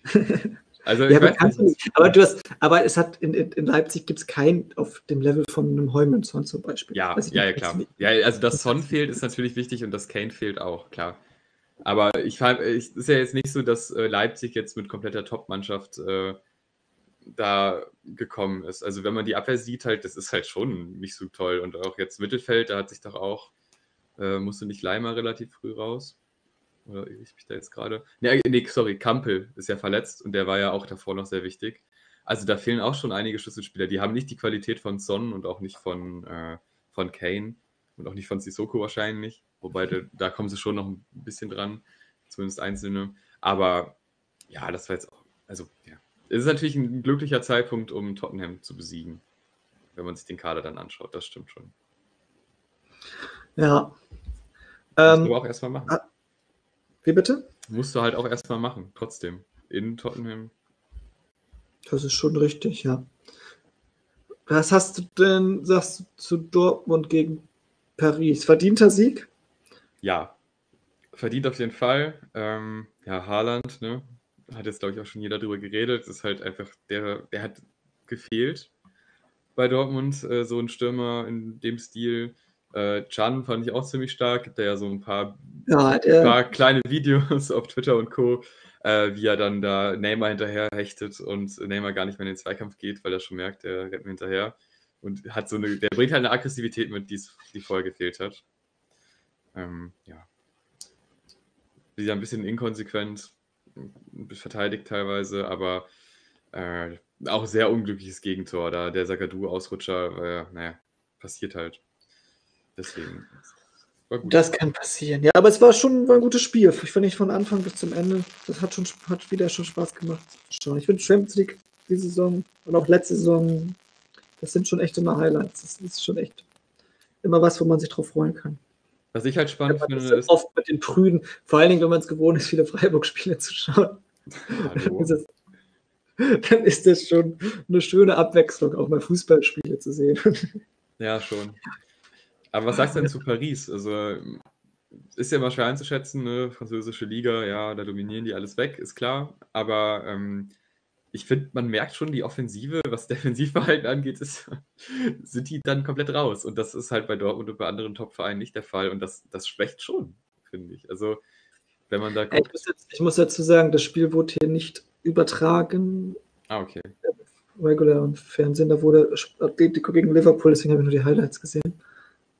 Also ja, aber, aber, du hast, aber es hat in, in Leipzig gibt es keinen auf dem Level von einem Heumünson zum Beispiel. Ja, ja, ja, klar. Ja, also dass Son fehlt, ist natürlich wichtig und dass Kane fehlt auch, klar. Aber ich es ist ja jetzt nicht so, dass äh, Leipzig jetzt mit kompletter Top-Mannschaft äh, da gekommen ist. Also wenn man die Abwehr sieht, halt, das ist halt schon nicht so toll. Und auch jetzt Mittelfeld, da hat sich doch auch, äh, musste nicht Leimer relativ früh raus. Oder ich mich da jetzt gerade. Nee, nee, sorry, Kampel ist ja verletzt und der war ja auch davor noch sehr wichtig. Also da fehlen auch schon einige Schlüsselspieler. Die haben nicht die Qualität von Son und auch nicht von, äh, von Kane und auch nicht von Sissoko wahrscheinlich. Wobei da, da kommen sie schon noch ein bisschen dran, zumindest einzelne. Aber ja, das war jetzt auch, also ja. Es ist natürlich ein glücklicher Zeitpunkt, um Tottenham zu besiegen, wenn man sich den Kader dann anschaut. Das stimmt schon. Ja. Das ähm, du auch erstmal machen. Ah, wie bitte? Musst du halt auch erstmal machen, trotzdem. In Tottenham. Das ist schon richtig, ja. Was hast du denn, sagst du, zu Dortmund gegen Paris? Verdienter Sieg? Ja, verdient auf jeden Fall. Ähm, ja, Haaland, ne? Hat jetzt, glaube ich, auch schon jeder drüber geredet. Ist halt einfach, der, der hat gefehlt bei Dortmund, äh, so ein Stürmer in dem Stil. Äh, Chan fand ich auch ziemlich stark. Gibt da ja so ein paar, ja, der, paar kleine Videos auf Twitter und Co., äh, wie er dann da Neymar hinterher hechtet und Neymar gar nicht mehr in den Zweikampf geht, weil er schon merkt, er rennt mir hinterher. Und hat so eine, der bringt halt eine Aggressivität mit, die vorher gefehlt hat. Ähm, ja. Wieder ein bisschen inkonsequent, verteidigt teilweise, aber äh, auch sehr unglückliches Gegentor. Da der Sagadu-Ausrutscher, äh, naja, passiert halt. Deswegen. Das kann passieren. Ja, aber es war schon war ein gutes Spiel. Ich fand ich von Anfang bis zum Ende. Das hat schon hat wieder schon Spaß gemacht. Ich finde Champions League diese Saison und auch letzte Saison, das sind schon echt immer Highlights. Das ist schon echt immer was, wo man sich drauf freuen kann. Was ich halt spannend ja, finde, ist. Oft mit den Prüden, vor allen Dingen, wenn man es gewohnt ist, viele Freiburg-Spiele zu schauen. dann ist das schon eine schöne Abwechslung, auch mal Fußballspiele zu sehen. Ja, schon. Aber was sagst du denn zu Paris? Also ist ja immer schwer einzuschätzen, ne? französische Liga, ja, da dominieren die alles weg, ist klar. Aber ähm, ich finde, man merkt schon die Offensive, was Defensivverhalten angeht, ist, sind die dann komplett raus. Und das ist halt bei Dortmund und bei anderen Top-Vereinen nicht der Fall. Und das, das schwächt schon, finde ich. Also, wenn man da guckt. Ich muss, jetzt, ich muss dazu sagen, das Spiel wurde hier nicht übertragen. Ah, okay. Regular und Fernsehen, da wurde Atletico gegen Liverpool, deswegen habe ich nur die Highlights gesehen.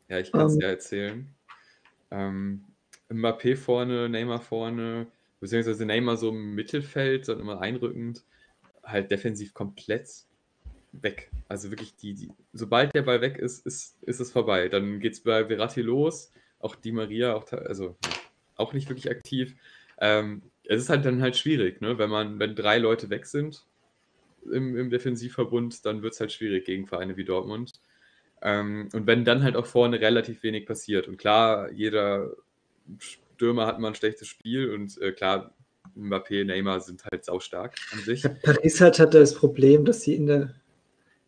Ja, ich kann es um, ja erzählen. Ähm, Mbappé vorne, Neymar vorne, beziehungsweise Neymar so im Mittelfeld, dann immer einrückend, halt defensiv komplett weg. Also wirklich, die, die, sobald der Ball weg ist, ist, ist es vorbei. Dann geht es bei Verratti los, auch Di Maria, auch, also auch nicht wirklich aktiv. Ähm, es ist halt dann halt schwierig, ne? wenn man, wenn drei Leute weg sind im, im Defensivverbund, dann wird es halt schwierig gegen Vereine wie Dortmund. Ähm, und wenn dann halt auch vorne relativ wenig passiert. Und klar, jeder Stürmer hat mal ein schlechtes Spiel und äh, klar, Mbappé, Neymar sind halt saustark an sich. Paris hat, hat das Problem, dass sie in der,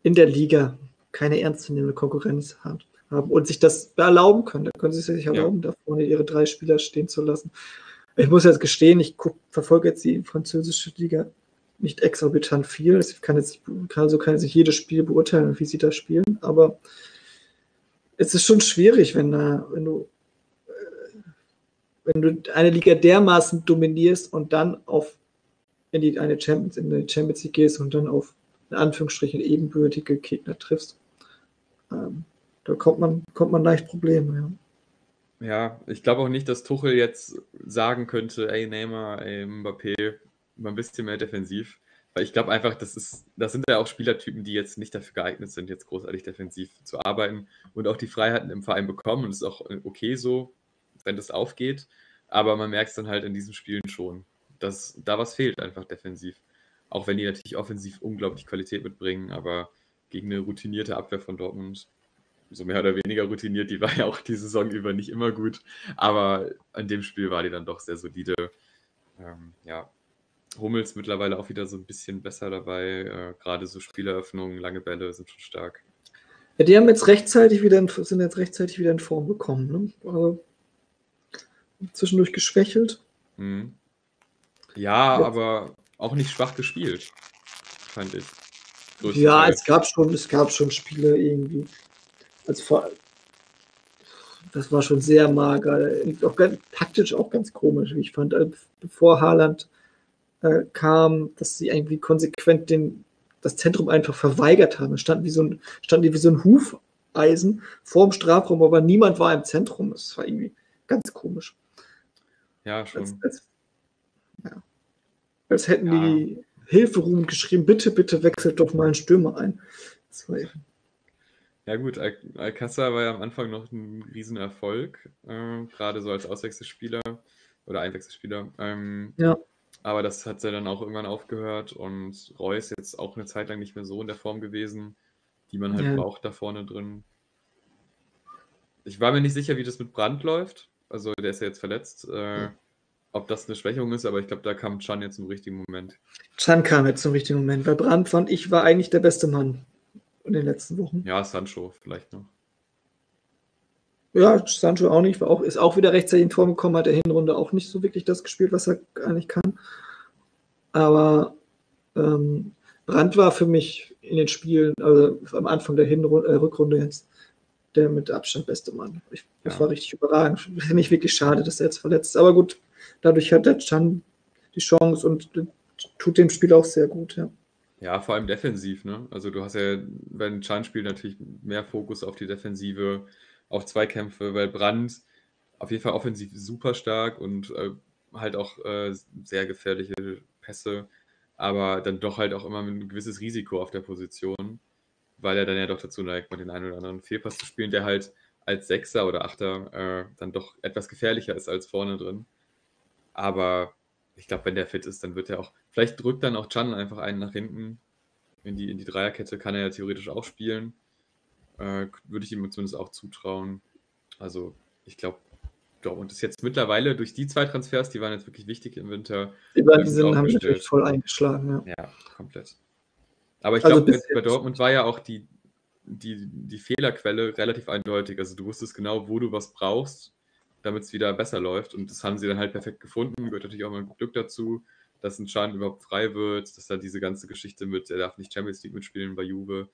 in der Liga keine ernstzunehmende Konkurrenz haben und sich das erlauben können. Da können sie sich erlauben, ja. da vorne ihre drei Spieler stehen zu lassen. Ich muss jetzt gestehen, ich guck, verfolge jetzt die französische Liga nicht exorbitant viel. Ich kann jetzt kann, so kann ich jedes Spiel beurteilen, wie sie da spielen, aber es ist schon schwierig, wenn, wenn du wenn du eine Liga dermaßen dominierst und dann auf in die eine Champions, in die Champions League gehst und dann auf in Anführungsstrichen ebenbürtige Gegner triffst, ähm, da kommt man, kommt man leicht Probleme, ja. Ja, ich glaube auch nicht, dass Tuchel jetzt sagen könnte, ey Neymar, ey Mbappé, mal ein bisschen mehr defensiv. Weil ich glaube einfach, das ist, das sind ja auch Spielertypen, die jetzt nicht dafür geeignet sind, jetzt großartig defensiv zu arbeiten und auch die Freiheiten im Verein bekommen. Und es ist auch okay so, wenn das aufgeht. Aber man merkt es dann halt in diesen Spielen schon, dass da was fehlt einfach defensiv. Auch wenn die natürlich offensiv unglaublich Qualität mitbringen, aber gegen eine routinierte Abwehr von Dortmund, so mehr oder weniger routiniert, die war ja auch die Saison über nicht immer gut, aber an dem Spiel war die dann doch sehr solide. Ähm, ja, Hummels mittlerweile auch wieder so ein bisschen besser dabei. Äh, Gerade so Spieleröffnungen, lange Bälle sind schon stark. Ja, die haben jetzt rechtzeitig wieder in, sind jetzt rechtzeitig wieder in Form gekommen. Ne? Also zwischendurch geschwächelt. Mhm. Ja, Jetzt. aber auch nicht schwach gespielt, fand ich. Ja, es gab schon, es gab schon Spiele irgendwie. Also vor, das war schon sehr mager. Auch ganz, taktisch auch ganz komisch, wie ich fand. Bevor Haaland äh, kam, dass sie irgendwie konsequent den, das Zentrum einfach verweigert haben. Es stand wie so ein, stand wie so ein Hufeisen vorm Strafraum, aber niemand war im Zentrum. Das war irgendwie ganz komisch. Ja, schon. Als, als, ja. als hätten ja. die Hilferufen geschrieben, bitte, bitte wechselt doch mal einen Stürmer ein. Ja gut, Al Alcázar war ja am Anfang noch ein Riesenerfolg, äh, gerade so als Auswechselspieler oder Einwechselspieler. Ähm, ja. Aber das hat ja dann auch irgendwann aufgehört und Reus jetzt auch eine Zeit lang nicht mehr so in der Form gewesen, die man halt ja. braucht da vorne drin. Ich war mir nicht sicher, wie das mit Brand läuft. Also der ist ja jetzt verletzt. Äh, ob das eine Schwächung ist, aber ich glaube, da kam Chan jetzt im richtigen Moment. Chan kam jetzt im richtigen Moment, weil Brandt fand ich war eigentlich der beste Mann in den letzten Wochen. Ja, Sancho vielleicht noch. Ja, Sancho auch nicht, war auch, ist auch wieder rechtzeitig in Form gekommen, hat der Hinrunde auch nicht so wirklich das gespielt, was er eigentlich kann. Aber ähm, Brandt war für mich in den Spielen, also am Anfang der Hinrunde, äh, Rückrunde jetzt, der mit Abstand beste Mann. Ich, das ja. war richtig überragend. Finde ich wirklich schade, dass er jetzt verletzt ist. Aber gut, dadurch hat der Chan die Chance und tut dem Spiel auch sehr gut, ja. Ja, vor allem defensiv, ne? Also du hast ja beim Chan Spiel natürlich mehr Fokus auf die Defensive, auf Zweikämpfe, weil Brand auf jeden Fall offensiv super stark und äh, halt auch äh, sehr gefährliche Pässe, aber dann doch halt auch immer ein gewisses Risiko auf der Position weil er dann ja doch dazu neigt, mal den einen oder anderen Fehlpass zu spielen, der halt als Sechser oder Achter äh, dann doch etwas gefährlicher ist als vorne drin. Aber ich glaube, wenn der fit ist, dann wird er auch. Vielleicht drückt dann auch Chan einfach einen nach hinten in die, in die Dreierkette, kann er ja theoretisch auch spielen. Äh, würde ich ihm zumindest auch zutrauen. Also, ich glaube, Dortmund ist jetzt mittlerweile durch die zwei Transfers, die waren jetzt wirklich wichtig im Winter. Die beiden sind, haben natürlich voll eingeschlagen, ja. Ja, komplett. Aber ich also glaube, bei Dortmund war ja auch die, die, die Fehlerquelle relativ eindeutig. Also du wusstest genau, wo du was brauchst, damit es wieder besser läuft. Und das haben sie dann halt perfekt gefunden. Gehört natürlich auch mal Glück dazu, dass ein Schaden überhaupt frei wird, dass da diese ganze Geschichte mit, er darf nicht Champions League mitspielen bei Juve,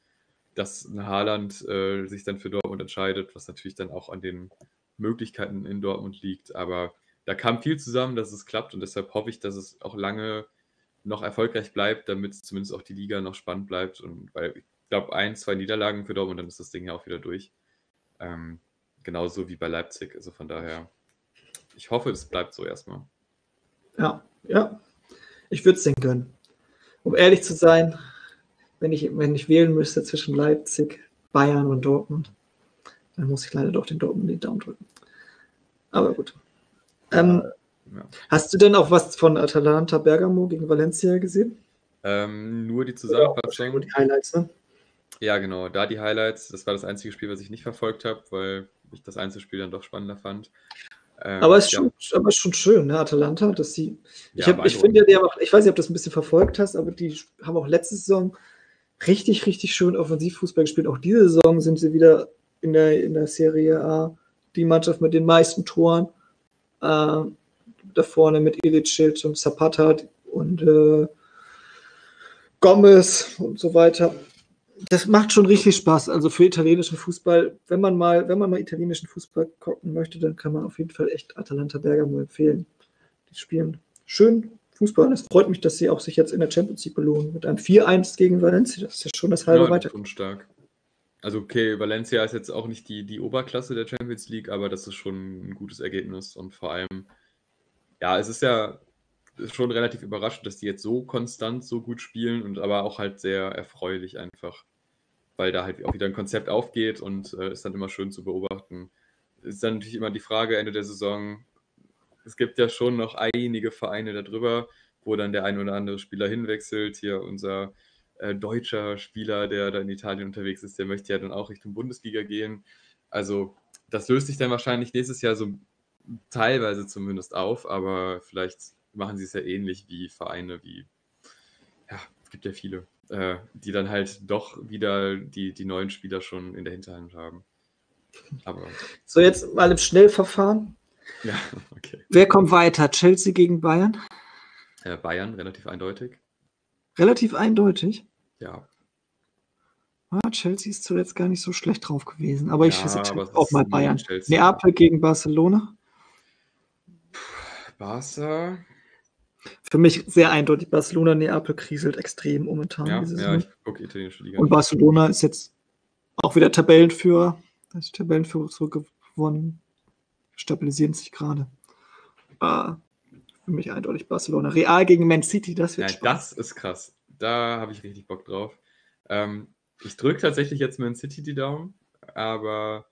dass ein Haaland äh, sich dann für Dortmund entscheidet, was natürlich dann auch an den Möglichkeiten in Dortmund liegt. Aber da kam viel zusammen, dass es klappt und deshalb hoffe ich, dass es auch lange noch erfolgreich bleibt, damit zumindest auch die Liga noch spannend bleibt. Und weil ich glaube, ein, zwei Niederlagen für Dortmund, dann ist das Ding ja auch wieder durch. Ähm, genauso wie bei Leipzig. Also von daher, ich hoffe, es bleibt so erstmal. Ja, ja. Ich würde es den gönnen. Um ehrlich zu sein, wenn ich, wenn ich wählen müsste zwischen Leipzig, Bayern und Dortmund, dann muss ich leider doch den Dortmund den Daumen drücken. Aber gut. Ähm, ja. Hast du denn auch was von Atalanta Bergamo gegen Valencia gesehen? Ähm, nur die Zusammenfassung. Ja, die Highlights, ne? Ja, genau, da die Highlights. Das war das einzige Spiel, was ich nicht verfolgt habe, weil ich das Einzelspiel dann doch spannender fand. Ähm, aber es ist, ja. schon, aber ist schon schön, ne, Atalanta, dass sie. Ich, ja, ich finde ja, die haben auch, ich weiß nicht, ob du das ein bisschen verfolgt hast, aber die haben auch letzte Saison richtig, richtig schön Offensivfußball gespielt. Auch diese Saison sind sie wieder in der, in der Serie A die Mannschaft mit den meisten Toren. Äh, da vorne mit Ilicic und Zapata und äh, Gomez und so weiter. Das macht schon richtig Spaß. Also für italienischen Fußball, wenn man mal, wenn man mal italienischen Fußball gucken möchte, dann kann man auf jeden Fall echt Atalanta Bergamo empfehlen. Die spielen schön Fußball. Es freut mich, dass sie auch sich jetzt in der Champions League belohnen. Mit einem 4-1 gegen Valencia. Das ist ja schon das halbe ja, weiter. Schon stark. Also okay, Valencia ist jetzt auch nicht die, die Oberklasse der Champions League, aber das ist schon ein gutes Ergebnis und vor allem, ja, es ist ja schon relativ überraschend, dass die jetzt so konstant so gut spielen und aber auch halt sehr erfreulich einfach, weil da halt auch wieder ein Konzept aufgeht und äh, ist dann immer schön zu beobachten. Ist dann natürlich immer die Frage Ende der Saison, es gibt ja schon noch einige Vereine darüber, wo dann der ein oder andere Spieler hinwechselt. Hier unser äh, deutscher Spieler, der da in Italien unterwegs ist, der möchte ja dann auch Richtung Bundesliga gehen. Also das löst sich dann wahrscheinlich nächstes Jahr so teilweise zumindest auf, aber vielleicht machen sie es ja ähnlich wie Vereine wie, ja, es gibt ja viele, äh, die dann halt doch wieder die, die neuen Spieler schon in der Hinterhand haben. Aber so, jetzt mal im Schnellverfahren. Ja, okay. Wer kommt weiter? Chelsea gegen Bayern? Äh, Bayern, relativ eindeutig. Relativ eindeutig? Ja. Ah, Chelsea ist zuletzt gar nicht so schlecht drauf gewesen, aber ich ja, auch mal Bayern. Chelsea. Neapel gegen Barcelona? Barca. Für mich sehr eindeutig. Barcelona, Neapel kriselt extrem momentan. Ja, ja ich gucke italienische Liga. Und Barcelona ist jetzt auch wieder Tabellenführer. Das ist Tabellenführer zurückgewonnen stabilisieren sich gerade. Äh, für mich eindeutig Barcelona. Real gegen Man City, das wird ja, Das ist krass. Da habe ich richtig Bock drauf. Ähm, ich drücke tatsächlich jetzt Man City die Daumen, aber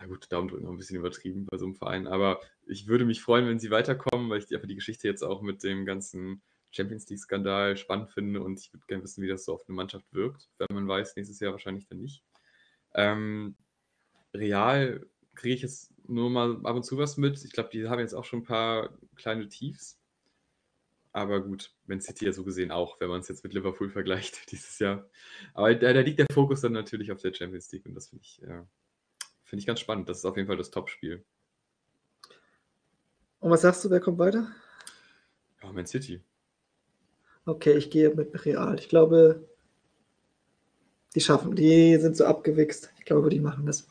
na gut, Daumen drücken noch ein bisschen übertrieben bei so einem Verein, aber ich würde mich freuen, wenn sie weiterkommen, weil ich einfach die Geschichte jetzt auch mit dem ganzen Champions League-Skandal spannend finde und ich würde gerne wissen, wie das so auf eine Mannschaft wirkt, wenn man weiß, nächstes Jahr wahrscheinlich dann nicht. Ähm, Real kriege ich jetzt nur mal ab und zu was mit. Ich glaube, die haben jetzt auch schon ein paar kleine Tiefs. Aber gut, Man City ja so gesehen auch, wenn man es jetzt mit Liverpool vergleicht dieses Jahr. Aber da, da, liegt der Fokus dann natürlich auf der Champions League und das finde ich, äh, find ich ganz spannend. Das ist auf jeden Fall das Top-Spiel. Und was sagst du, wer kommt weiter? Ja, Man City. Okay, ich gehe mit Real. Ich glaube, die schaffen, die sind so abgewichst. Ich glaube, die machen das.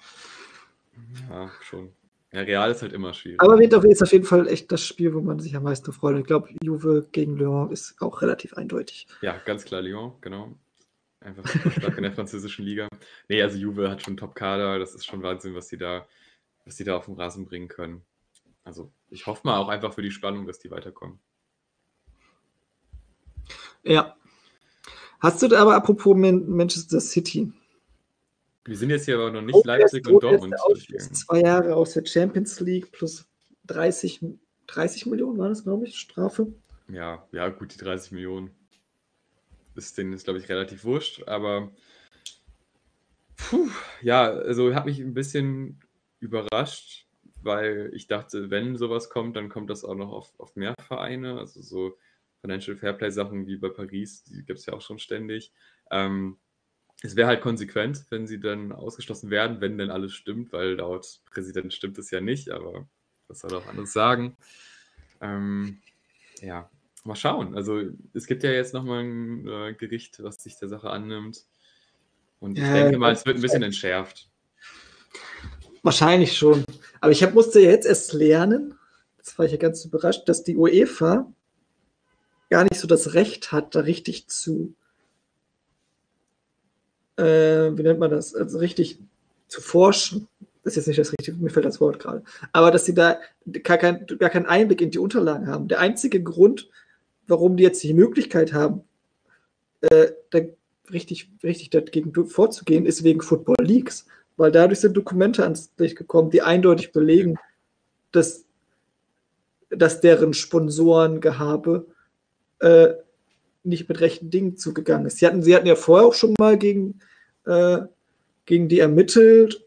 Ja, schon. Ja, Real ist halt immer schwierig. Aber wird ist auf jeden Fall echt das Spiel, wo man sich am meisten freut. Ich glaube, Juve gegen Lyon ist auch relativ eindeutig. Ja, ganz klar Lyon, genau. Einfach stark in der französischen Liga. Nee, also Juve hat schon Top-Kader. Das ist schon Wahnsinn, was sie da, was sie da auf den Rasen bringen können. Also ich hoffe mal auch einfach für die Spannung, dass die weiterkommen. Ja. Hast du da aber apropos Manchester City, wir sind jetzt hier aber noch nicht oh, Leipzig und Dortmund. Zwei Jahre aus der Champions League plus 30, 30 Millionen war das, glaube ich, Strafe. Ja, ja, gut, die 30 Millionen ist denen ist, glaube ich, relativ wurscht, aber puh, ja, also hat mich ein bisschen überrascht, weil ich dachte, wenn sowas kommt, dann kommt das auch noch auf, auf mehr Vereine, also so Financial Fairplay Sachen wie bei Paris, die gibt es ja auch schon ständig. Ähm, es wäre halt konsequent, wenn sie dann ausgeschlossen werden, wenn denn alles stimmt, weil laut Präsident stimmt es ja nicht, aber was soll auch anderes sagen? Ähm, ja, mal schauen. Also es gibt ja jetzt nochmal ein äh, Gericht, was sich der Sache annimmt. Und ich ja, denke mal, es wird ein bisschen entschärft. Wahrscheinlich schon. Aber ich hab, musste ja jetzt erst lernen, das war ich ja ganz überrascht, dass die UEFA gar nicht so das Recht hat, da richtig zu äh, wie nennt man das, also richtig zu forschen. Das ist jetzt nicht das Richtige, mir fällt das Wort gerade. Aber dass sie da gar, kein, gar keinen Einblick in die Unterlagen haben. Der einzige Grund, warum die jetzt die Möglichkeit haben, äh, da richtig, richtig dagegen vorzugehen, ist wegen Football Leagues. Weil dadurch sind Dokumente ans Licht gekommen, die eindeutig belegen, dass, dass deren Sponsorengehabe äh, nicht mit rechten Dingen zugegangen ist. Sie hatten, sie hatten ja vorher auch schon mal gegen, äh, gegen die ermittelt,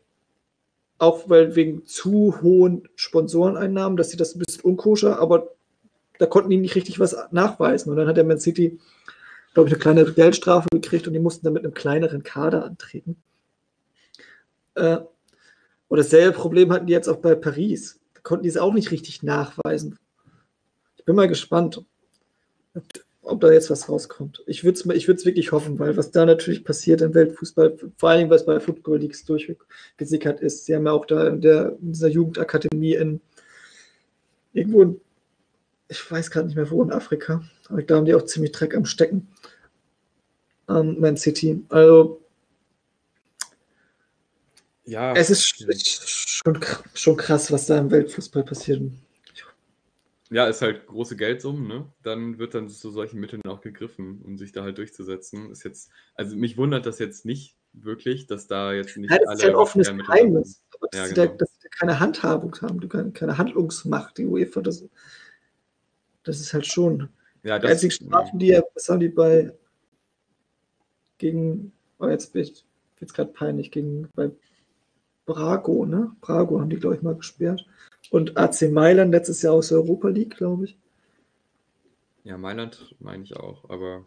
auch weil wegen zu hohen Sponsoreneinnahmen, dass sie das ein bisschen unkoscher, aber da konnten die nicht richtig was nachweisen. Und dann hat der Man City, glaube ich, eine kleine Geldstrafe gekriegt und die mussten dann mit einem kleineren Kader antreten. Äh, und dasselbe Problem hatten die jetzt auch bei Paris. Da konnten die es auch nicht richtig nachweisen. Ich bin mal gespannt, ob da jetzt was rauskommt. Ich würde es ich wirklich hoffen, weil was da natürlich passiert im Weltfußball, vor allem was bei Football Leagues durchgesickert ist, sie haben ja auch da in, der, in dieser Jugendakademie in irgendwo in, ich weiß gerade nicht mehr wo, in Afrika, aber da haben die auch ziemlich Dreck am Stecken. Um, Man City. Also ja. Es ist schon, schon krass, was da im Weltfußball passiert. Ja, ist halt große Geldsummen, ne? Dann wird dann zu solchen Mitteln auch gegriffen, um sich da halt durchzusetzen. Ist jetzt, also mich wundert das jetzt nicht wirklich, dass da jetzt nicht ja, das alle. Ist ja ein offenes Geheimnis, aber dass, ja, sie genau. da, dass sie da keine Handhabung haben, keine Handlungsmacht, die UEFA, das, das ist halt schon. Ja, das, die einzigen Strafen, die ja, was haben die bei gegen, oh, jetzt bin ich jetzt gerade peinlich, gegen bei Brago, ne? Brago haben die, glaube ich, mal gesperrt. Und AC Mailand letztes Jahr aus der Europa League, glaube ich. Ja, Mailand meine ich auch, aber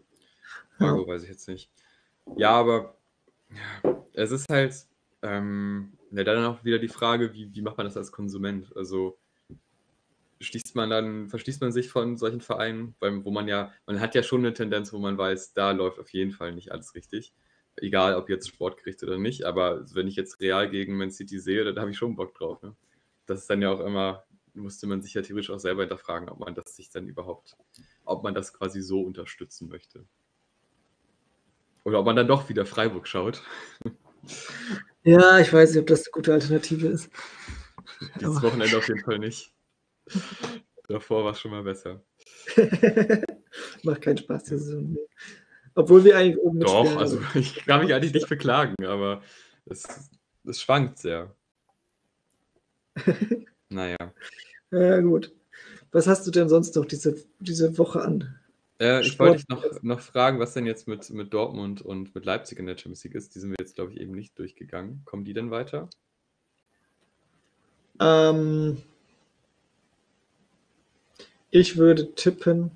Brago ja. weiß ich jetzt nicht. Ja, aber ja, es ist halt ähm, ja, dann auch wieder die Frage, wie, wie macht man das als Konsument? Also schließt man dann, verschließt man sich von solchen Vereinen, weil, wo man ja, man hat ja schon eine Tendenz, wo man weiß, da läuft auf jeden Fall nicht alles richtig egal ob jetzt Sportgericht oder nicht, aber wenn ich jetzt Real gegen Man City sehe, dann habe ich schon Bock drauf. Ne? Das ist dann ja auch immer, musste man sich ja theoretisch auch selber hinterfragen, ob man das sich dann überhaupt, ob man das quasi so unterstützen möchte. Oder ob man dann doch wieder Freiburg schaut. Ja, ich weiß nicht, ob das eine gute Alternative ist. Dieses Wochenende auf jeden Fall nicht. Davor war es schon mal besser. Macht keinen Spaß, die Saison. Obwohl wir eigentlich oben Doch, also ich kann mich eigentlich nicht beklagen, aber es, es schwankt sehr. naja. Ja, gut. Was hast du denn sonst noch diese, diese Woche an? Äh, ich wollte dich noch, noch fragen, was denn jetzt mit, mit Dortmund und mit Leipzig in der Champions League ist. Die sind wir jetzt, glaube ich, eben nicht durchgegangen. Kommen die denn weiter? Ähm, ich würde tippen,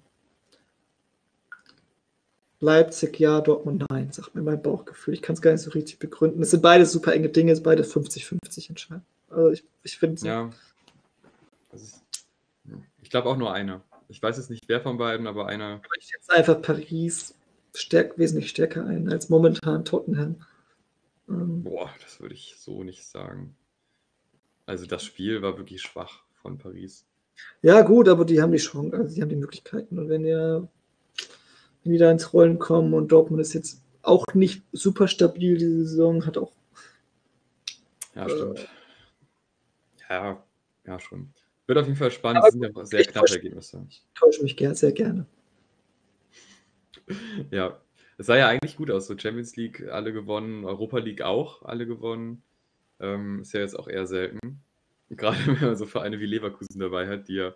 Leipzig ja, Dortmund nein, sagt mir mein Bauchgefühl. Ich kann es gar nicht so richtig begründen. Es sind beide super enge Dinge, es ist beide 50-50 entscheiden. Also ich, ich finde Ja. Ist, ich glaube auch nur einer. Ich weiß jetzt nicht, wer von beiden, aber einer. Ich jetzt einfach Paris stärkt, wesentlich stärker ein als momentan Tottenham. Ähm, Boah, das würde ich so nicht sagen. Also das Spiel war wirklich schwach von Paris. Ja, gut, aber die haben die Chance, also die haben die Möglichkeiten. Und wenn ihr wieder ins Rollen kommen und Dortmund ist jetzt auch nicht super stabil diese Saison, hat auch. Ja, stimmt. Äh, ja, ja, schon. Wird auf jeden Fall spannend, das sind ja sehr knappe Ergebnisse. Ich täusche mich gern, sehr gerne. ja, es sah ja eigentlich gut aus. So Champions League alle gewonnen, Europa League auch alle gewonnen. Ähm, ist ja jetzt auch eher selten. Gerade wenn man so Vereine wie Leverkusen dabei hat, die ja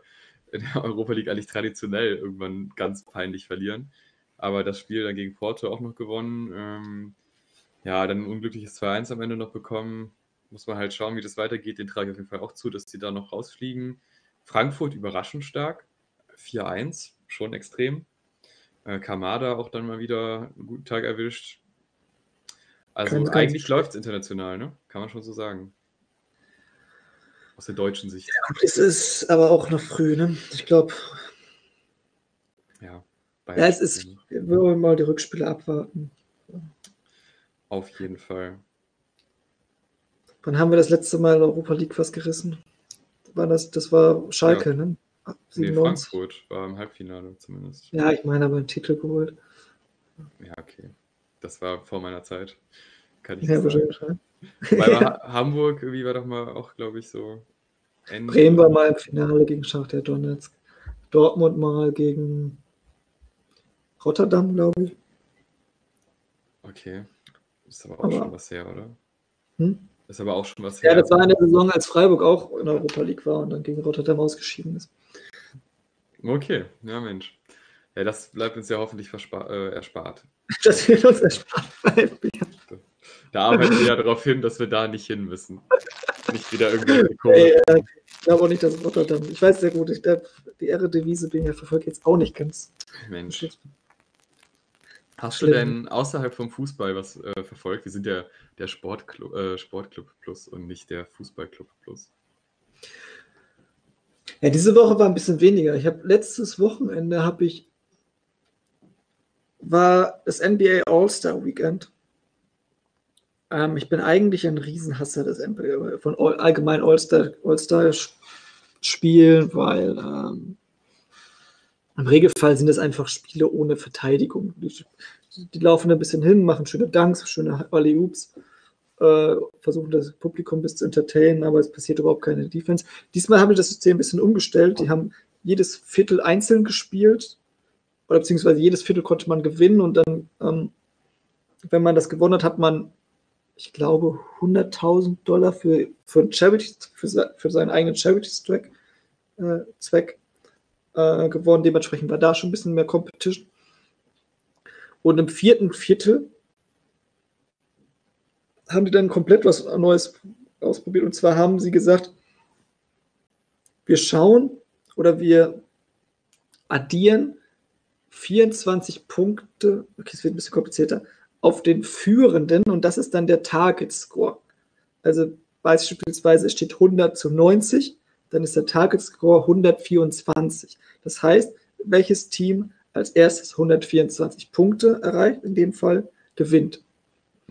in der Europa League eigentlich traditionell irgendwann ganz peinlich verlieren aber das Spiel dann gegen Porto auch noch gewonnen. Ähm, ja, dann ein unglückliches 2-1 am Ende noch bekommen. Muss man halt schauen, wie das weitergeht. Den trage ich auf jeden Fall auch zu, dass die da noch rausfliegen. Frankfurt überraschend stark. 4-1, schon extrem. Äh, Kamada auch dann mal wieder einen guten Tag erwischt. Also eigentlich läuft es international, ne? Kann man schon so sagen. Aus der deutschen Sicht. Ja, es ist aber auch noch früh, ne? Ich glaube. Ja. Ja, es ist, wir wollen mal die Rückspiele abwarten. Auf jeden Fall. Wann haben wir das letzte Mal in Europa League was gerissen? War das, das war Schalke, ja. ne? Nee, Frankfurt war im Halbfinale zumindest. Ja, ich meine aber einen Titel geholt. Ja, okay. Das war vor meiner Zeit. Kann ich ja, sagen. Weil ja. Hamburg irgendwie war doch mal auch, glaube ich, so. Ende Bremen war mal im Finale gegen Schachter Donetsk. Dortmund mal gegen Rotterdam, glaube ich. Okay. Ist aber auch Aber- schon was her, oder? Hm? Ist aber auch schon was Ja, her. das war in der Saison, als Freiburg auch in der Europa League war und dann gegen Rotterdam ausgeschieden ist. Okay, ja Mensch. Ja, das bleibt uns ja hoffentlich äh, erspart. Das wird uns erspart bleiben. Da arbeiten wir ja darauf hin, dass wir da nicht hin müssen. Nicht wieder irgendwelche Ey, Kohle. äh, ich glaube auch nicht, dass Rotterdam. Ich weiß sehr gut, ich, der, die Ehre-Devise bin ich ja verfolgt jetzt auch nicht ganz. Mensch. Hast du Schlimm. denn außerhalb vom Fußball was äh, verfolgt? Wir sind ja der Sportclub, äh, Sportclub Plus und nicht der Fußballclub Plus. Ja, diese Woche war ein bisschen weniger. Ich habe letztes Wochenende habe ich war das NBA All-Star Weekend. Ähm, ich bin eigentlich ein Riesenhasser des NBA, von all, allgemein All-Star All Spielen, weil ähm, im Regelfall sind es einfach Spiele ohne Verteidigung. Die, die laufen ein bisschen hin, machen schöne Dunks, schöne Alley-Oops, äh, versuchen das Publikum bis zu entertainen, aber es passiert überhaupt keine Defense. Diesmal haben die das System ein bisschen umgestellt. Die haben jedes Viertel einzeln gespielt, oder beziehungsweise jedes Viertel konnte man gewinnen und dann, ähm, wenn man das gewonnen hat, hat man, ich glaube, 100.000 Dollar für, für, Charity, für, für seinen eigenen Charity-Zweck äh, äh, gewonnen. Dementsprechend war da schon ein bisschen mehr Competition. Und im vierten Viertel haben die dann komplett was Neues ausprobiert. Und zwar haben sie gesagt, wir schauen oder wir addieren 24 Punkte, okay, es wird ein bisschen komplizierter, auf den Führenden und das ist dann der Target Score. Also beispielsweise steht 100 zu 90, dann ist der Target Score 124. Das heißt, welches Team als erstes 124 Punkte erreicht, in dem Fall gewinnt.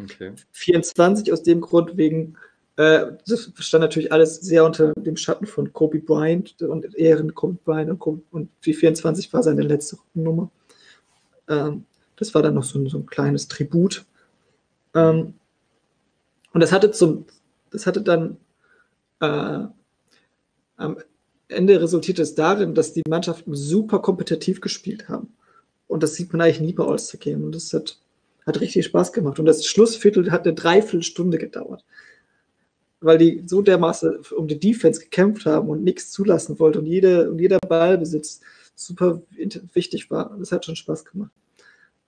Okay. 24 aus dem Grund wegen, äh, das stand natürlich alles sehr unter dem Schatten von Kobe Bryant und Ehren Kobe Bryant und, Kobe, und die 24 war seine letzte Nummer. Ähm, das war dann noch so ein, so ein kleines Tribut. Ähm, und das hatte zum, das hatte dann äh, am Ende resultierte es darin, dass die Mannschaften super kompetitiv gespielt haben. Und das sieht man eigentlich nie bei All-Star Game. Und das hat, hat richtig Spaß gemacht. Und das Schlussviertel hat eine Dreiviertelstunde gedauert. Weil die so dermaßen um die Defense gekämpft haben und nichts zulassen wollten und, jede, und jeder Ballbesitz super wichtig war. Das hat schon Spaß gemacht.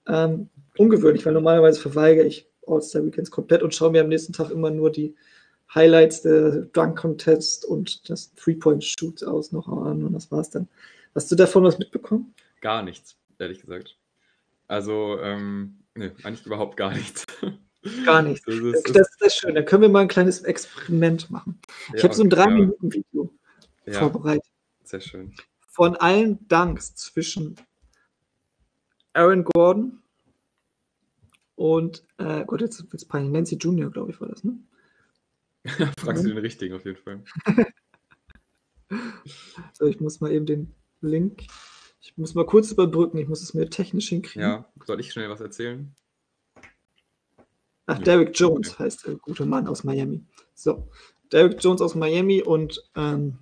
Ähm, ungewöhnlich, weil normalerweise verweigere ich All-Star Weekends komplett und schaue mir am nächsten Tag immer nur die Highlights der Dunk Contest und das Three-Point-Shoot aus noch an und das war's dann. Hast du davon was mitbekommen? Gar nichts, ehrlich gesagt. Also, ähm, ne, eigentlich überhaupt gar nichts. Gar nichts. Das Das, ist, das ist schön. Da können wir mal ein kleines Experiment machen. Ich habe so ein ja, 3-Minuten-Video Ja, vorbereitet sehr schön. von allen Dunks zwischen Aaron Gordon und, äh, Gott, jetzt wird's peinlich, Nancy Junior, glaube ich, war das, ne? Fragst du den richtigen auf jeden Fall. So, ich muss mal eben den Link, ich muss mal kurz überbrücken, ich muss es mir technisch hinkriegen. Ja, soll ich schnell was erzählen? Ach, Ja, Derrick Jones okay. heißt der gute Mann aus Miami. So, Derrick Jones aus Miami und ähm,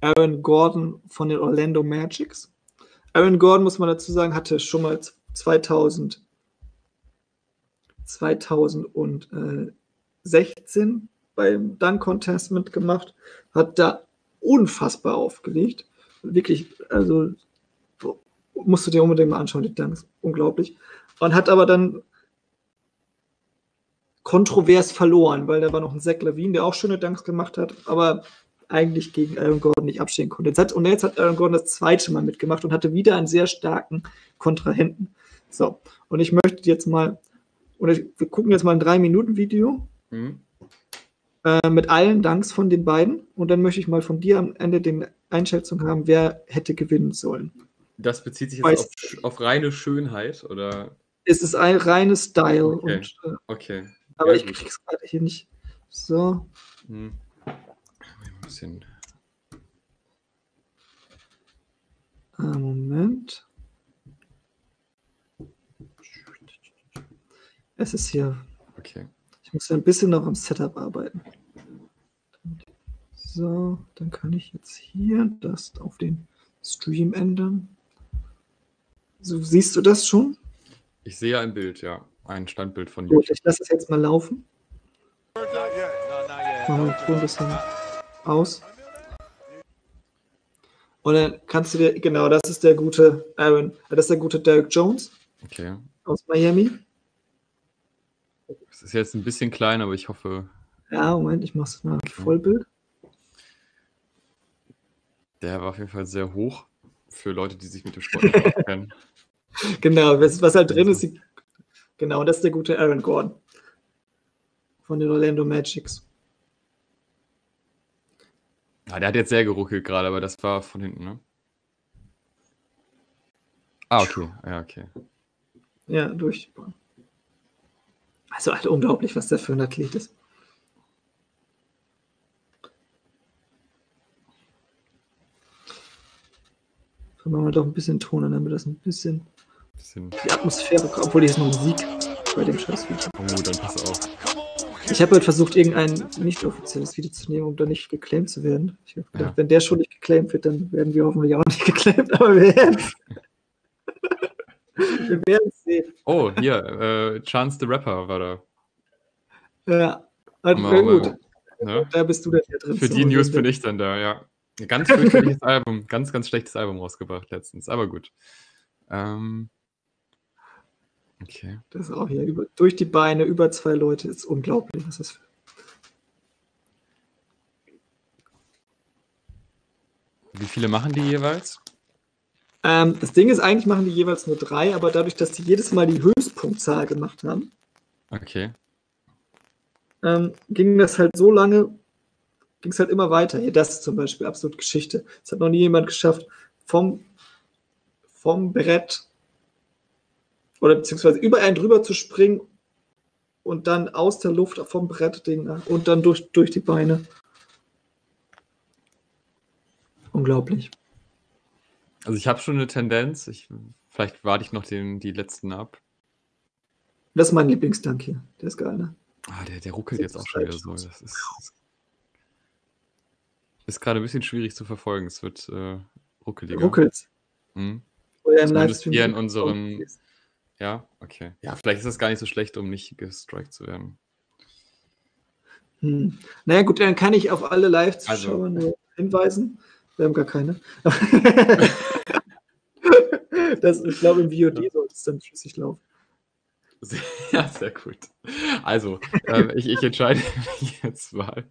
Aaron Gordon von den Orlando Magics. Aaron Gordon, muss man dazu sagen, hatte schon mal 2000, 2016 beim Dunk Contest mitgemacht, hat da unfassbar aufgelegt. Wirklich, also musst du dir unbedingt mal anschauen, die Dunks. Unglaublich. Und hat aber dann kontrovers verloren, weil da war noch ein Zach Lavine, der auch schöne Dunks gemacht hat, aber eigentlich gegen Aaron Gordon nicht abstehen konnte. Jetzt hat, und jetzt hat Aaron Gordon das zweite Mal mitgemacht und hatte wieder einen sehr starken Kontrahenten. So, und ich möchte jetzt mal, oder wir gucken jetzt mal ein 3-Minuten-Video Hm? äh, mit allen Dunks von den beiden und dann möchte ich mal von dir am Ende die Einschätzung haben, wer hätte gewinnen sollen. Das bezieht sich jetzt auf, auf reine Schönheit, oder? Es ist ein reines Style, Okay. und, äh, Okay. aber Ja, ich krieg's gerade hier nicht. So, Hm. Bisschen. äh, Moment. Es ist hier Okay. Ich muss ja ein bisschen noch am Setup arbeiten. So, dann kann ich jetzt hier das auf den Stream ändern. So, siehst du das schon? Ich sehe ein Bild, ja. ein Standbild von Gut, YouTube. ich lasse es jetzt mal laufen. Machen wir den Ton ein bisschen aus. Und dann kannst du dir, genau, das ist der gute Aaron, das ist der gute Derek Jones Okay. aus Miami. Es ist jetzt ein bisschen klein, aber ich hoffe, Ja, Moment, ich mach's mal Vollbild. der war auf jeden Fall sehr hoch für Leute, die sich mit dem Sport nicht auskennen. Genau, was, was halt drin ist, die, genau, das ist der gute Aaron Gordon von den Orlando Magics. Ja, der hat jetzt sehr geruckelt gerade, aber das war von hinten, ne? Ah, okay. Ja, okay. Ja, durch. Also halt unglaublich, was der für ein Athlet ist. Dann machen wir doch ein bisschen Ton an, damit das ein bisschen Bisschen. die Atmosphäre kommt. Obwohl hier ist noch Musik bei dem scheiß. Oh, dann pass auf. Ich habe halt versucht, irgendein nicht offizielles Video zu nehmen, um da nicht geclaimt zu werden. Ich habe gedacht, Ja. wenn der schon nicht geclaimt wird, dann werden wir hoffentlich auch nicht geclaimt, aber wir werden Wir werden es sehen. Oh, hier, äh, Chance the Rapper war da. Ja, also, Mal- gut. Ne? Da bist du dann hier drin. Für die News bin ich dann da, ja. Ganz fürchterliches Album, ganz, ganz schlechtes Album rausgebracht letztens, aber gut. Ähm, okay. Das ist auch hier über, durch die Beine, über zwei Leute, ist unglaublich, was das für. Wie viele machen die jeweils? Ähm, das Ding ist, eigentlich machen die jeweils nur drei, aber dadurch, dass die jedes Mal die Höchstpunktzahl gemacht haben, Okay. ähm, ging das halt so lange, ging es halt immer weiter. Hier, das ist zum Beispiel absolut Geschichte. Es hat noch nie jemand geschafft, vom, vom Brett oder beziehungsweise über einen drüber zu springen und dann aus der Luft vom Brett Ding und dann durch, durch die Beine. Unglaublich. Also ich habe schon eine Tendenz. Ich, vielleicht warte ich noch den, die letzten ab. Das ist mein Lieblingsdank hier. Der ist geil, ne? Ah, der, der ruckelt jetzt auch schon wieder so. Das ist, ist gerade ein bisschen schwierig zu verfolgen. Es wird äh, ruckeliger. Ruckelt. Hm? Oder im Livestream. hier in unserem- Ja, okay. Ja, vielleicht ist das gar nicht so schlecht, um nicht gestrikt zu werden. Hm. Naja, gut, dann kann ich auf alle Live-Zuschauer Also- hinweisen. Wir haben gar keine. das, ich glaube, im VOD sollte es dann flüssig laufen. Ja, sehr gut. Also, ähm, ich, ich entscheide mich jetzt mal.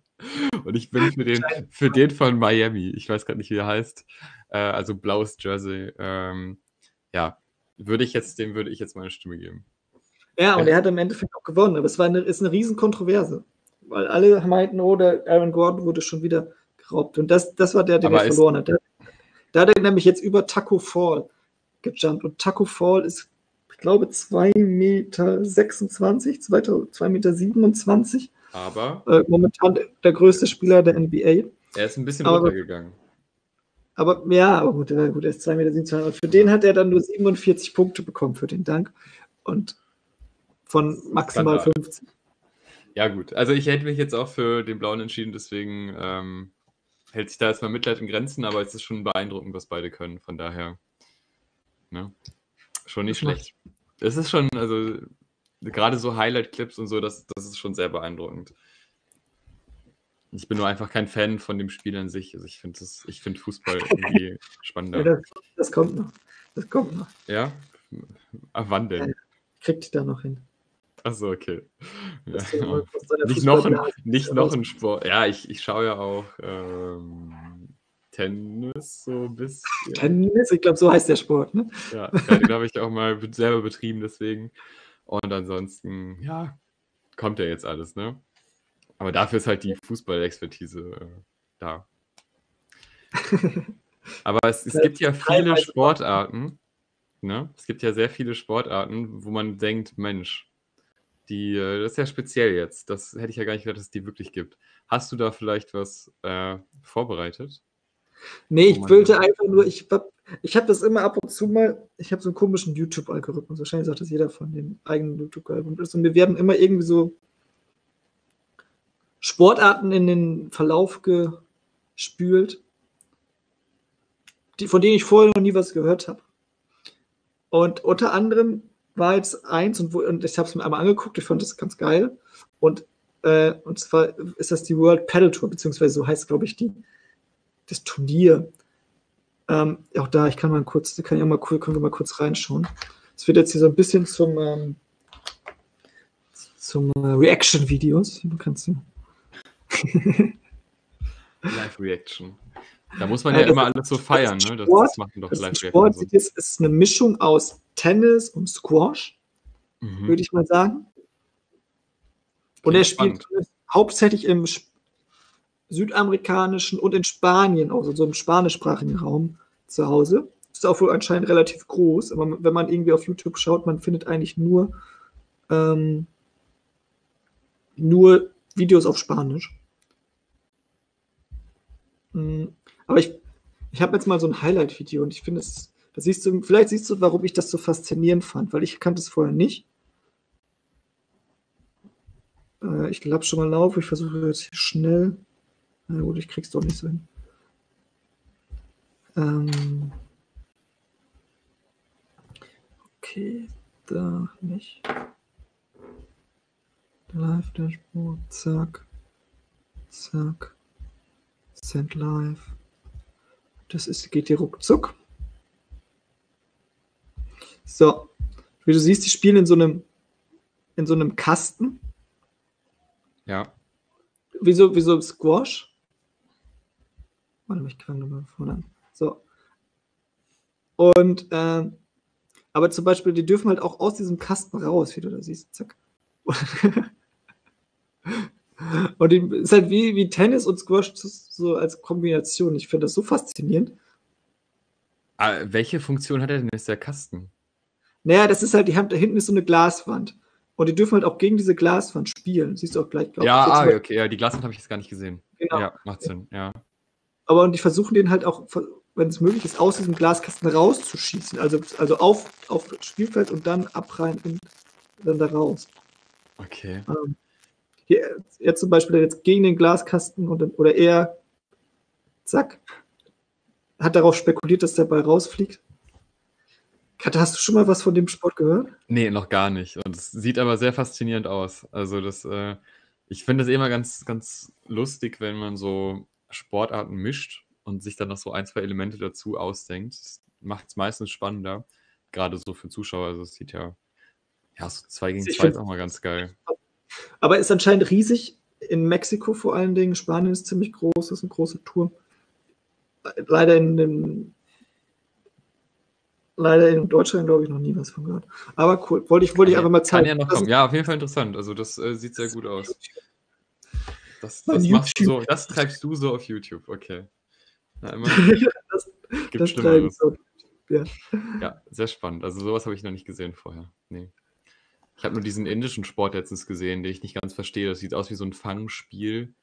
Und ich bin für den, für den von Miami. Ich weiß gerade nicht, wie er heißt. Äh, also blaues Jersey. Ähm, ja, würde ich jetzt, dem würde ich jetzt meine Stimme geben. Ja, und er hat im Endeffekt auch gewonnen, aber es war eine, ist eine riesen Kontroverse. Weil alle meinten, oh, der Aaron Gordon wurde schon wieder geraubt. Und das, das war der, der Aber er verloren hat. Der, da hat er nämlich jetzt über Taco Fall gejumpt. Und Taco Fall ist, ich glaube, 2,26 Meter, 2 Meter 27. Aber Äh, momentan der größte Spieler der NBA. er ist ein bisschen Aber- runtergegangen. Aber ja, aber gut, ja, gut, er ist 2,27 Meter. Für den hat er dann nur 47 Punkte bekommen für den Dank. Und von maximal Skandal. 50. Ja, gut. Also ich hätte mich jetzt auch für den Blauen entschieden, deswegen ähm, hält sich da jetzt mal Mitleid in Grenzen, aber es ist schon beeindruckend, was beide können. Von daher, ne? Schon nicht Das macht- schlecht. Es ist schon, also gerade so Highlight-Clips und so, das, das ist schon sehr beeindruckend. Ich bin nur einfach kein Fan von dem Spiel an sich. Also ich finde finde Fußball irgendwie Ja, spannender. das, das kommt noch. Das kommt noch. Ja? Ab wann denn? Kriegt die da noch hin. Achso, okay. Ja. Nicht noch, ein, nicht noch ein Sport. Ja, ich, ich schaue ja auch ähm, Tennis so ein bisschen. Tennis, ich glaube, so heißt der Sport, ne? Ja, ja den habe ich auch mal be- selber betrieben, deswegen. Und ansonsten, ja, kommt ja jetzt alles, ne? Aber dafür ist halt die Fußballexpertise äh, da. Aber es, es gibt ja viele Sportarten, ne? Es gibt ja sehr viele Sportarten, wo man denkt, Mensch, die, äh, das ist ja speziell jetzt. Das hätte ich ja gar nicht gedacht, dass es die wirklich gibt. Hast du da vielleicht was äh, vorbereitet? Nee, Oh ich mein wollte einfach nur, ich hab, ich habe das immer ab und zu mal, ich habe so einen komischen YouTube-Algorithmus, wahrscheinlich sagt das jeder von den eigenen YouTube-Algorithmus. Und mir werden immer irgendwie so Sportarten in den Verlauf gespült, die, von denen ich vorher noch nie was gehört habe. Und unter anderem war jetzt eins und, wo, und ich habe es mir einmal angeguckt, ich fand das ganz geil. Und, äh, und zwar ist das die World Paddle Tour, beziehungsweise so heißt, glaube ich, die, das Turnier. Ähm, auch da, ich kann mal kurz, kann ich mal, können wir mal kurz reinschauen. Es wird jetzt hier so ein bisschen zum, ähm, zum äh, Reaction-Videos. Du kannst. Live-Reaction. Da muss man ja, ja immer alles so feiern, ne? Das, Sport, das machen doch Live-Reaction. Sport ist, ist eine Mischung aus Tennis und Squash, mhm. würde ich mal sagen. Und er spielt hauptsächlich im südamerikanischen und in Spanien, also so im spanischsprachigen Raum zu Hause. Ist auch wohl anscheinend relativ groß, aber wenn man irgendwie auf YouTube schaut, man findet eigentlich nur, ähm, nur Videos auf Spanisch. Mhm. Aber ich, ich habe jetzt mal so ein Highlight-Video und ich finde es, da siehst du, vielleicht siehst du, warum ich das so faszinierend fand, weil ich kannte es vorher nicht. Äh, ich glaube schon mal laufen, ich versuche jetzt schnell. Na gut, ich krieg's doch nicht so hin. Ähm okay, da nicht. Live Dashboard, zack, zack, Send Live. Das ist, geht hier ruckzuck. So, wie du siehst, die spielen in so einem, in so einem Kasten. Ja. Wieso, wieso Squash? Warte mal, ich fange nochmal vorne an. So. Und, äh, aber zum Beispiel, die dürfen halt auch aus diesem Kasten raus, wie du da siehst. Zack. Und die, ist halt wie, wie Tennis und Squash so als Kombination. Ich finde das so faszinierend. Ah, welche Funktion hat er denn jetzt der Kasten? Naja, das ist halt, die haben, da hinten ist so eine Glaswand. Und die dürfen halt auch gegen diese Glaswand spielen. Siehst du auch gleich, glaube ja, ich. Ah, okay, ja, die Glaswand habe ich jetzt gar nicht gesehen. Genau. Ja, macht Sinn, ja. Aber und die versuchen den halt auch, wenn es möglich ist, aus diesem Glaskasten rauszuschießen. Also, also auf, auf Spielfeld und dann abrein und dann da raus. Okay. Ähm, hier, er zum Beispiel jetzt gegen den Glaskasten und oder er, zack, hat darauf spekuliert, dass der Ball rausfliegt. Katja, hast du schon mal was von dem Sport gehört? Nee, noch gar nicht. Und es sieht aber sehr faszinierend aus. Also das, äh, ich finde es immer ganz, ganz lustig, wenn man so Sportarten mischt und sich dann noch so ein, zwei Elemente dazu ausdenkt. Das macht es meistens spannender, gerade so für Zuschauer. Also es sieht ja, ja, so zwei gegen ich zwei ist auch mal ganz geil. Aber ist anscheinend riesig. In Mexiko vor allen Dingen. Spanien ist ziemlich groß, das ist eine große Tour. Leider in den leider in Deutschland, glaube ich, noch nie was von gehört. Aber cool, wollte ich, wollte ich einfach mal zeigen. Kann ja noch kommen. Ja, auf jeden Fall interessant. Also das äh, sieht sehr gut aus. Das, das, machst du so, das treibst du so auf YouTube, okay. Na, immer, das, gibt das Schlimmeres. So. Ja. ja, sehr spannend. Also sowas habe ich noch nicht gesehen vorher. Nee. Ich habe nur diesen indischen Sport letztens gesehen, den ich nicht ganz verstehe. Das sieht aus wie so ein Fangspiel.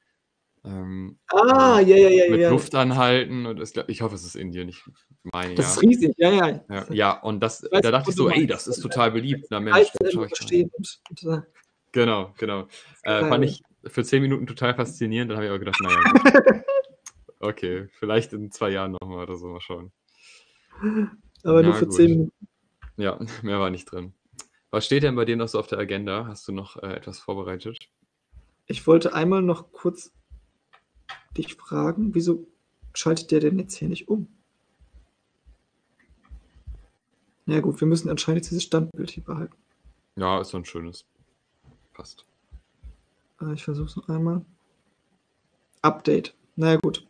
Ähm, ah, ja, ja, ja. Mit ja. Luft anhalten. Und es, ich hoffe, es ist Indien. Ich meine, das ja. ist riesig, ja, ja. Ja, ja und das, weiß, da dachte ich so, ey, das ist total beliebt. Na Mensch, das schaue ich und, Genau, genau. Äh, fand ich für zehn Minuten total faszinierend. Dann habe ich auch gedacht, naja, okay, vielleicht in zwei Jahren nochmal oder so, mal schauen. Aber ja, nur für gut. zehn Minuten. Ja, mehr war nicht drin. Was steht denn bei dir noch so auf der Agenda? Hast du noch äh, etwas vorbereitet? Ich wollte einmal noch kurz dich fragen, wieso schaltet der denn jetzt hier nicht um? Na ja, gut, wir müssen anscheinend dieses Standbild hier behalten. Ja, ist so ein schönes. Passt. Äh, ich versuche es noch einmal. Update. Na ja, gut.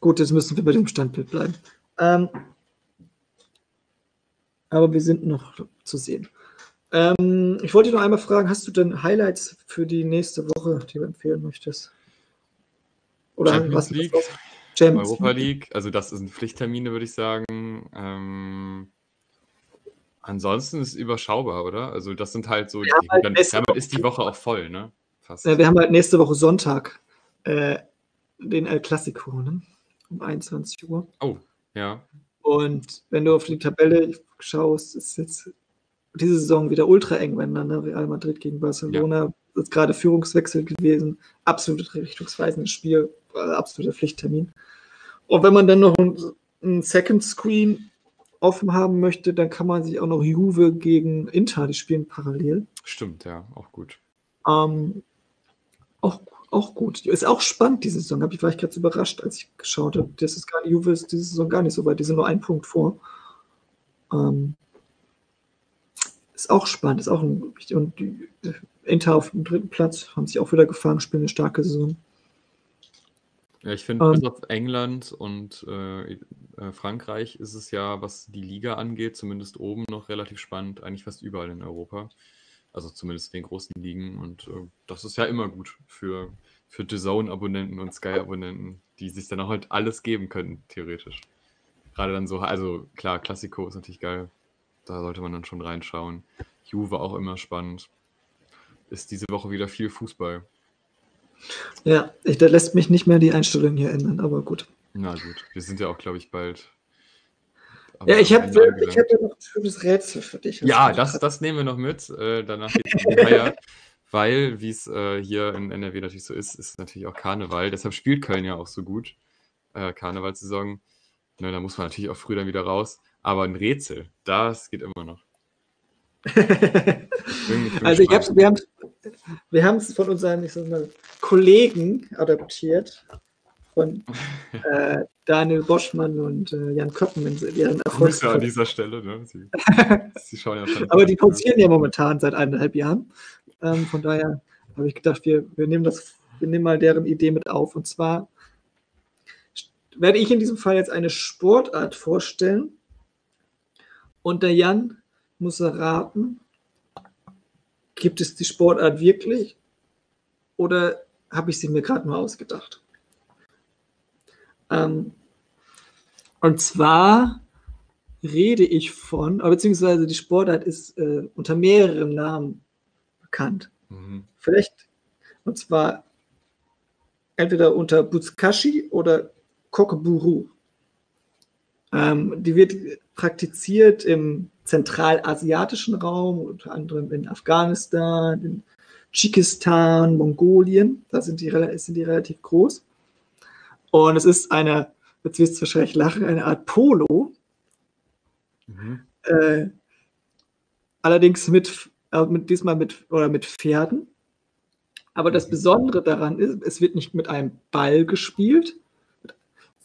Gut, jetzt müssen wir bei dem Standbild bleiben. Ähm, aber wir sind noch zu sehen. Ähm, ich wollte dich noch einmal fragen, hast du denn Highlights für die nächste Woche, die du empfehlen möchtest? Oder Champions was League, Champions Europa League, also das sind Pflichttermine, würde ich sagen. Ähm, ansonsten ist es überschaubar, oder? Also das sind halt so, die, halt dann, damit ist die Woche auch voll, ne? Fast. Wir haben halt nächste Woche Sonntag äh, den El Clasico, ne? Um 21 Uhr. Oh, ja. Und wenn du auf die Tabelle schaust, ist jetzt diese Saison wieder ultra eng, wenn dann ne? Real Madrid gegen Barcelona ja. ist gerade Führungswechsel gewesen, absolut richtungsweisendes Spiel, absoluter Pflichttermin. Und wenn man dann noch einen Second Screen offen haben möchte, dann kann man sich auch noch Juve gegen Inter, die spielen parallel. Stimmt, ja, auch gut. Ähm, auch, auch gut. Ist auch spannend, diese Saison. Ich, war ich ganz überrascht, als ich geschaut habe. Das ist gar nicht, Juve ist diese Saison gar nicht so weit. Die sind nur einen Punkt vor. Ähm, ist auch spannend, ist auch ein, und die Inter auf dem dritten Platz haben sich auch wieder gefangen, spielen eine starke Saison. Ja, ich finde, bis Ähm, auf England und äh, äh, Frankreich ist es ja, was die Liga angeht, zumindest oben noch relativ spannend, eigentlich fast überall in Europa. Also zumindest in den großen Ligen. Und äh, das ist ja immer gut für, für DAZN-Abonnenten und Sky-Abonnenten, die sich dann auch halt alles geben können, theoretisch. Gerade dann so, also klar, Classico ist natürlich geil. Da sollte man dann schon reinschauen. Juve auch immer spannend. Ist diese Woche wieder viel Fußball. ja, ich, da lässt mich nicht mehr die Einstellung hier ändern, aber gut. Na gut, wir sind ja auch, glaube ich, bald. Am- Ja, ich habe ich hab ja noch ein schönes Rätsel für dich. Ja, das, das nehmen wir noch mit. Äh, danach geht es in die Eier. Weil, wie es äh, hier in NRW natürlich so ist, ist natürlich auch Karneval. Deshalb spielt Köln ja auch so gut. Äh, Karnevalssaison. Ne, da muss man natürlich auch früh dann wieder raus. Aber ein Rätsel, das geht immer noch. Also ich hab's, wir haben es von unseren mal, Kollegen adaptiert, von äh, Daniel Boschmann und äh, Jan Köppen in ihren Grüße an dieser Stelle. Ne? Sie, Sie schauen ja schon. Aber die pausieren ja momentan seit eineinhalb Jahren. Ähm, von daher habe ich gedacht, wir, wir nehmen das, wir nehmen mal deren Idee mit auf. Und zwar werde ich in diesem Fall jetzt eine Sportart vorstellen. Und der Jan muss erraten, gibt es die Sportart wirklich oder habe ich sie mir gerade nur ausgedacht? Ähm, und zwar rede ich von, aber beziehungsweise die Sportart ist äh, unter mehreren Namen bekannt. Mhm. Vielleicht, und zwar entweder unter Buzkashi oder Kokeburu. Ähm, die wird praktiziert im zentralasiatischen Raum, unter anderem in Afghanistan, in Tschikistan, Mongolien. Da sind die, sind die relativ groß. Und es ist eine, jetzt wirst du wahrscheinlich lachen, eine Art Polo, Mhm. äh, allerdings mit, äh, mit diesmal mit oder mit Pferden. Aber das Mhm. Besondere daran ist, es wird nicht mit einem Ball gespielt,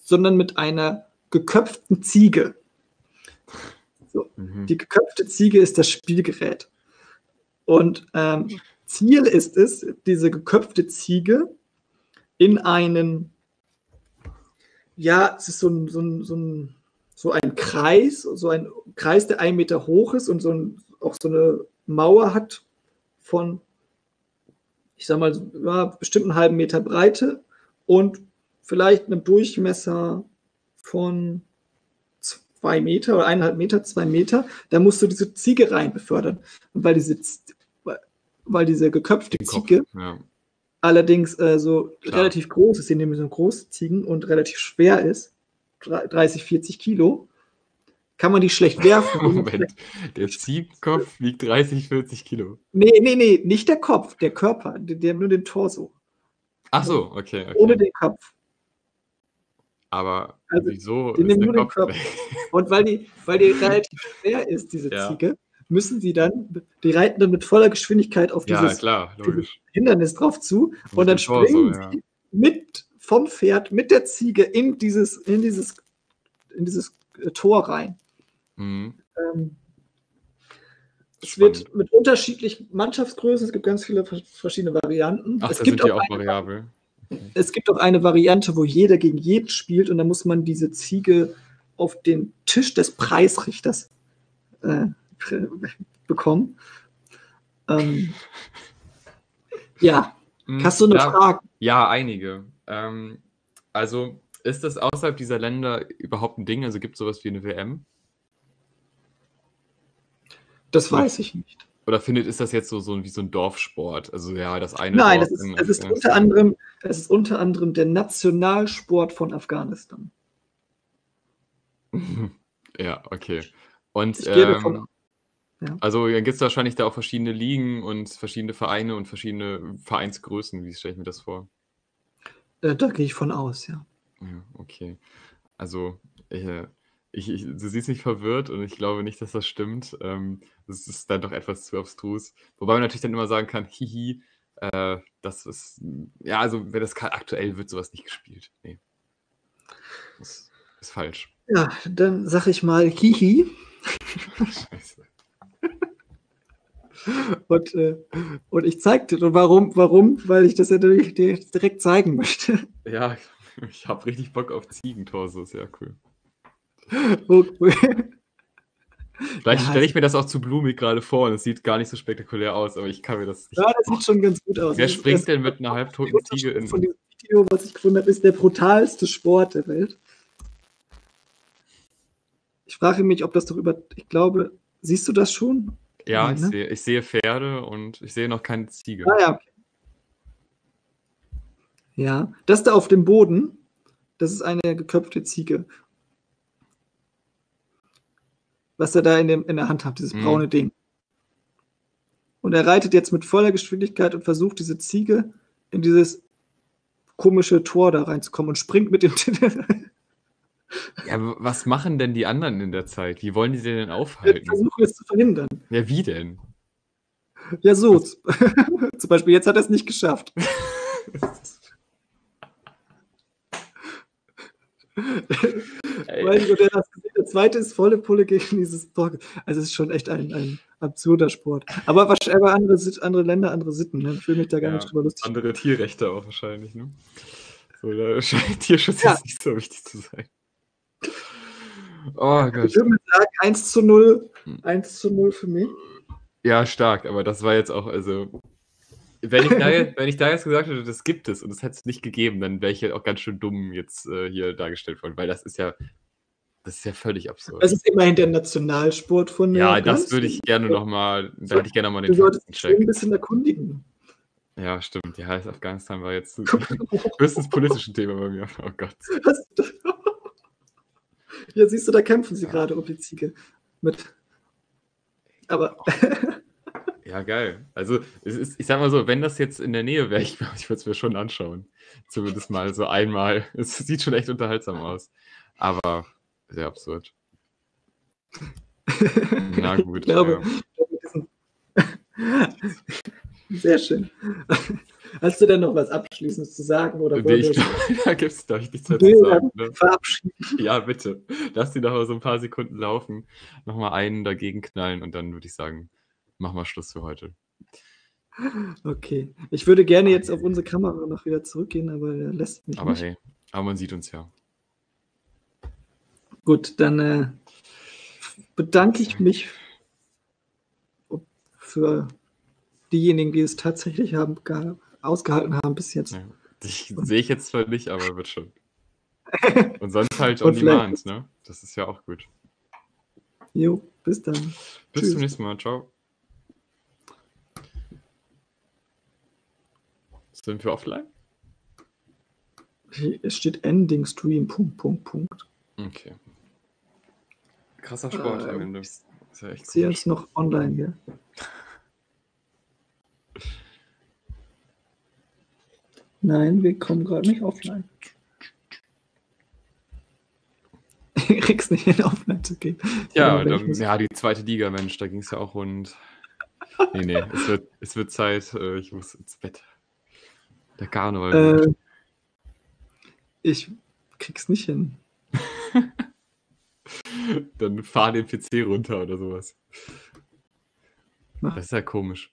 sondern mit einer geköpften Ziege. Mhm. Die geköpfte Ziege ist das Spielgerät. Und ähm, Ziel ist es, diese geköpfte Ziege in einen, ja, es ist so ein, so ein, so ein, so ein Kreis, so ein Kreis, der ein Meter hoch ist und so ein, auch so eine Mauer hat von, ich sag mal, so, ja, bestimmt einen halben Meter Breite und vielleicht einem Durchmesser von zwei Meter oder eineinhalb Meter, zwei Meter, da musst du diese Ziege rein befördern. Und weil diese, weil diese geköpfte. Ziege Ja. Allerdings äh, so Klar. relativ groß ist, nämlich so große Ziegen und relativ schwer ist, 30, 40 Kilo, kann man die schlecht werfen. Moment, der Ziehkopf wiegt 30, 40 Kilo. nee, nee, nee, nicht der Kopf, der Körper, der, der nur den Torso, Ach so, okay, ohne okay. den Kopf. Aber Also, wieso die ist nehmen der nur den Kopf Körper. weg? Und weil die, weil die relativ schwer ist, diese Ja. Ziege, müssen sie dann, die reiten dann mit voller Geschwindigkeit auf Ja, dieses klar, logisch. Hindernis drauf zu Mit und dann dem Torso, springen ja. sie mit vom Pferd mit der Ziege in dieses, in dieses, in dieses äh, Tor rein. Mhm. Ähm, es wird mit unterschiedlichen Mannschaftsgrößen, es gibt ganz viele vers- verschiedene Varianten. Ach, es, da gibt sind auch auch eine, variabel. es gibt auch eine Variante, wo jeder gegen jeden spielt und da muss man diese Ziege auf den Tisch des Preisrichters äh, bekommen. Ähm, ja, Mhm, hast du eine ja, Frage? Ja, einige. Ähm, also, ist das außerhalb dieser Länder überhaupt ein Ding? Also gibt es sowas wie eine WM? Das weiß ich nicht. Oder findet, ist das jetzt so, so wie so ein Dorfsport? Also ja, das eine Nein, Dorf es ist, in es ist unter anderem, es ist unter anderem der Nationalsport von Afghanistan. Ja, okay. Und Ich ähm. Ja. also dann gibt es wahrscheinlich da auch verschiedene Ligen und verschiedene Vereine und verschiedene Vereinsgrößen. Wie stelle ich mir das vor? Äh, da gehe ich von aus, ja. Ja, okay. Also, äh, ich, ich, du siehst mich verwirrt und ich glaube nicht, dass das stimmt. Ähm, das ist dann doch etwas zu abstrus. Wobei man natürlich dann immer sagen kann, hihi, äh, das ist, ja, also wenn das aktuell wird sowas nicht gespielt. Nee. Das ist falsch. Ja, dann sag ich mal hihi. Scheiße. Und, äh, und ich zeigte, und warum, warum? Weil ich das ja natürlich dir direkt zeigen möchte. Ja, ich habe richtig Bock auf Ziegentorso, ist ja cool. Wo- Vielleicht Ja, stelle ich mir das auch zu blumig gerade vor und es sieht gar nicht so spektakulär aus, aber ich kann mir das nicht. Ja, das sieht schon ganz gut aus. Wer springt das- denn mit einer halbtoten Ziege in? Von diesem Video, was ich gefunden habe, ist der brutalste Sport der Welt. Ich frage mich, ob das doch über. Ich glaube, siehst du das schon? Ja, Nein, ich ne? sehe, ich sehe Pferde und ich sehe noch keine Ziege. Ah ja. Ja, das da auf dem Boden, das ist eine geköpfte Ziege. Was er da in, dem, in der Hand hat, dieses Mhm. braune Ding. Und er reitet jetzt mit voller Geschwindigkeit und versucht, diese Ziege in dieses komische Tor da reinzukommen und springt mit dem. Ja, was machen denn die anderen in der Zeit? Wie wollen die den denn aufhalten? versuchen es zu verhindern. Ja, wie denn? Ja, so. Zum Beispiel, jetzt hat er es nicht geschafft. Weil das, der zweite ist volle Pulle gegen dieses Tor. Also es ist schon echt ein, ein absurder Sport. Aber wahrscheinlich andere, andere Länder, andere Sitten. Ne? Ich will mich da gar Ja, nicht drüber lustig. andere Tierrechte auch wahrscheinlich, ne? So, da scheint Tierschutz Ja. jetzt nicht so wichtig zu sein. Oh Ich Gott. würde mal sagen, 1 zu 0. Hm. 1 zu 0 für mich. Ja, stark, aber das war jetzt auch, also. Wenn ich, da jetzt, wenn ich da jetzt gesagt hätte, das gibt es und es hätte es nicht gegeben, dann wäre ich ja auch ganz schön dumm jetzt äh, hier dargestellt worden, weil das ist ja, das ist ja völlig absurd. Das ist immerhin der Nationalsport von ja, das würde ich gerne nochmal, da hätte ich gerne nochmal Du den solltest dich ein bisschen erkundigen. Ja, stimmt. Ja, Afghanistan war jetzt höchstens politisch ein Thema bei mir. Oh Gott. Ja, siehst du, da kämpfen sie gerade um die Ziege. Mit. Aber Ja, geil. Also, es ist, ich sag mal so, wenn das jetzt in der Nähe wäre, ich, ich würde es mir schon anschauen. Zumindest mal so einmal. Es sieht schon echt unterhaltsam aus. Aber sehr absurd. Na gut. Ich glaube, ja. Sehr schön. Hast du denn noch was Abschließendes zu sagen? Oder Nee, ich wir glaube, da gibt es, glaube ich, nichts mehr zu sagen. Ne? verabschieden? Ja, bitte. Lass die noch mal so ein paar Sekunden laufen. Nochmal einen dagegen knallen und dann würde ich sagen, machen wir Schluss für heute. Okay. Ich würde gerne jetzt auf unsere Kamera noch wieder zurückgehen, aber er lässt mich Aber nicht. hey, aber man sieht uns ja. Gut, dann äh, bedanke ich mich für diejenigen, die es tatsächlich haben, gar, ausgehalten haben bis jetzt. ja. Ich sehe ich jetzt zwar nicht, aber wird schon. Und sonst halt on demand, ne? Das ist ja auch gut. Jo, bis dann. Bis Tschüss. zum nächsten Mal. Ciao. Sind wir offline? Es steht Ending Stream, Punkt, Punkt, Punkt. Okay. Krasser Sport Äh, am Ende. Ist ja echt Ich sehe uns noch online hier. Nein, wir kommen gerade nicht offline. Ich krieg's nicht hin, offline zu gehen. Ja, Genau, dann, ja, die zweite Liga, Mensch, da ging es ja auch rund. Nee, nee, es wird, es wird Zeit, äh, ich muss ins Bett. Der Karneval. Äh, ich krieg's nicht hin. Dann fahr den PC runter oder sowas. Mach. Das ist ja komisch.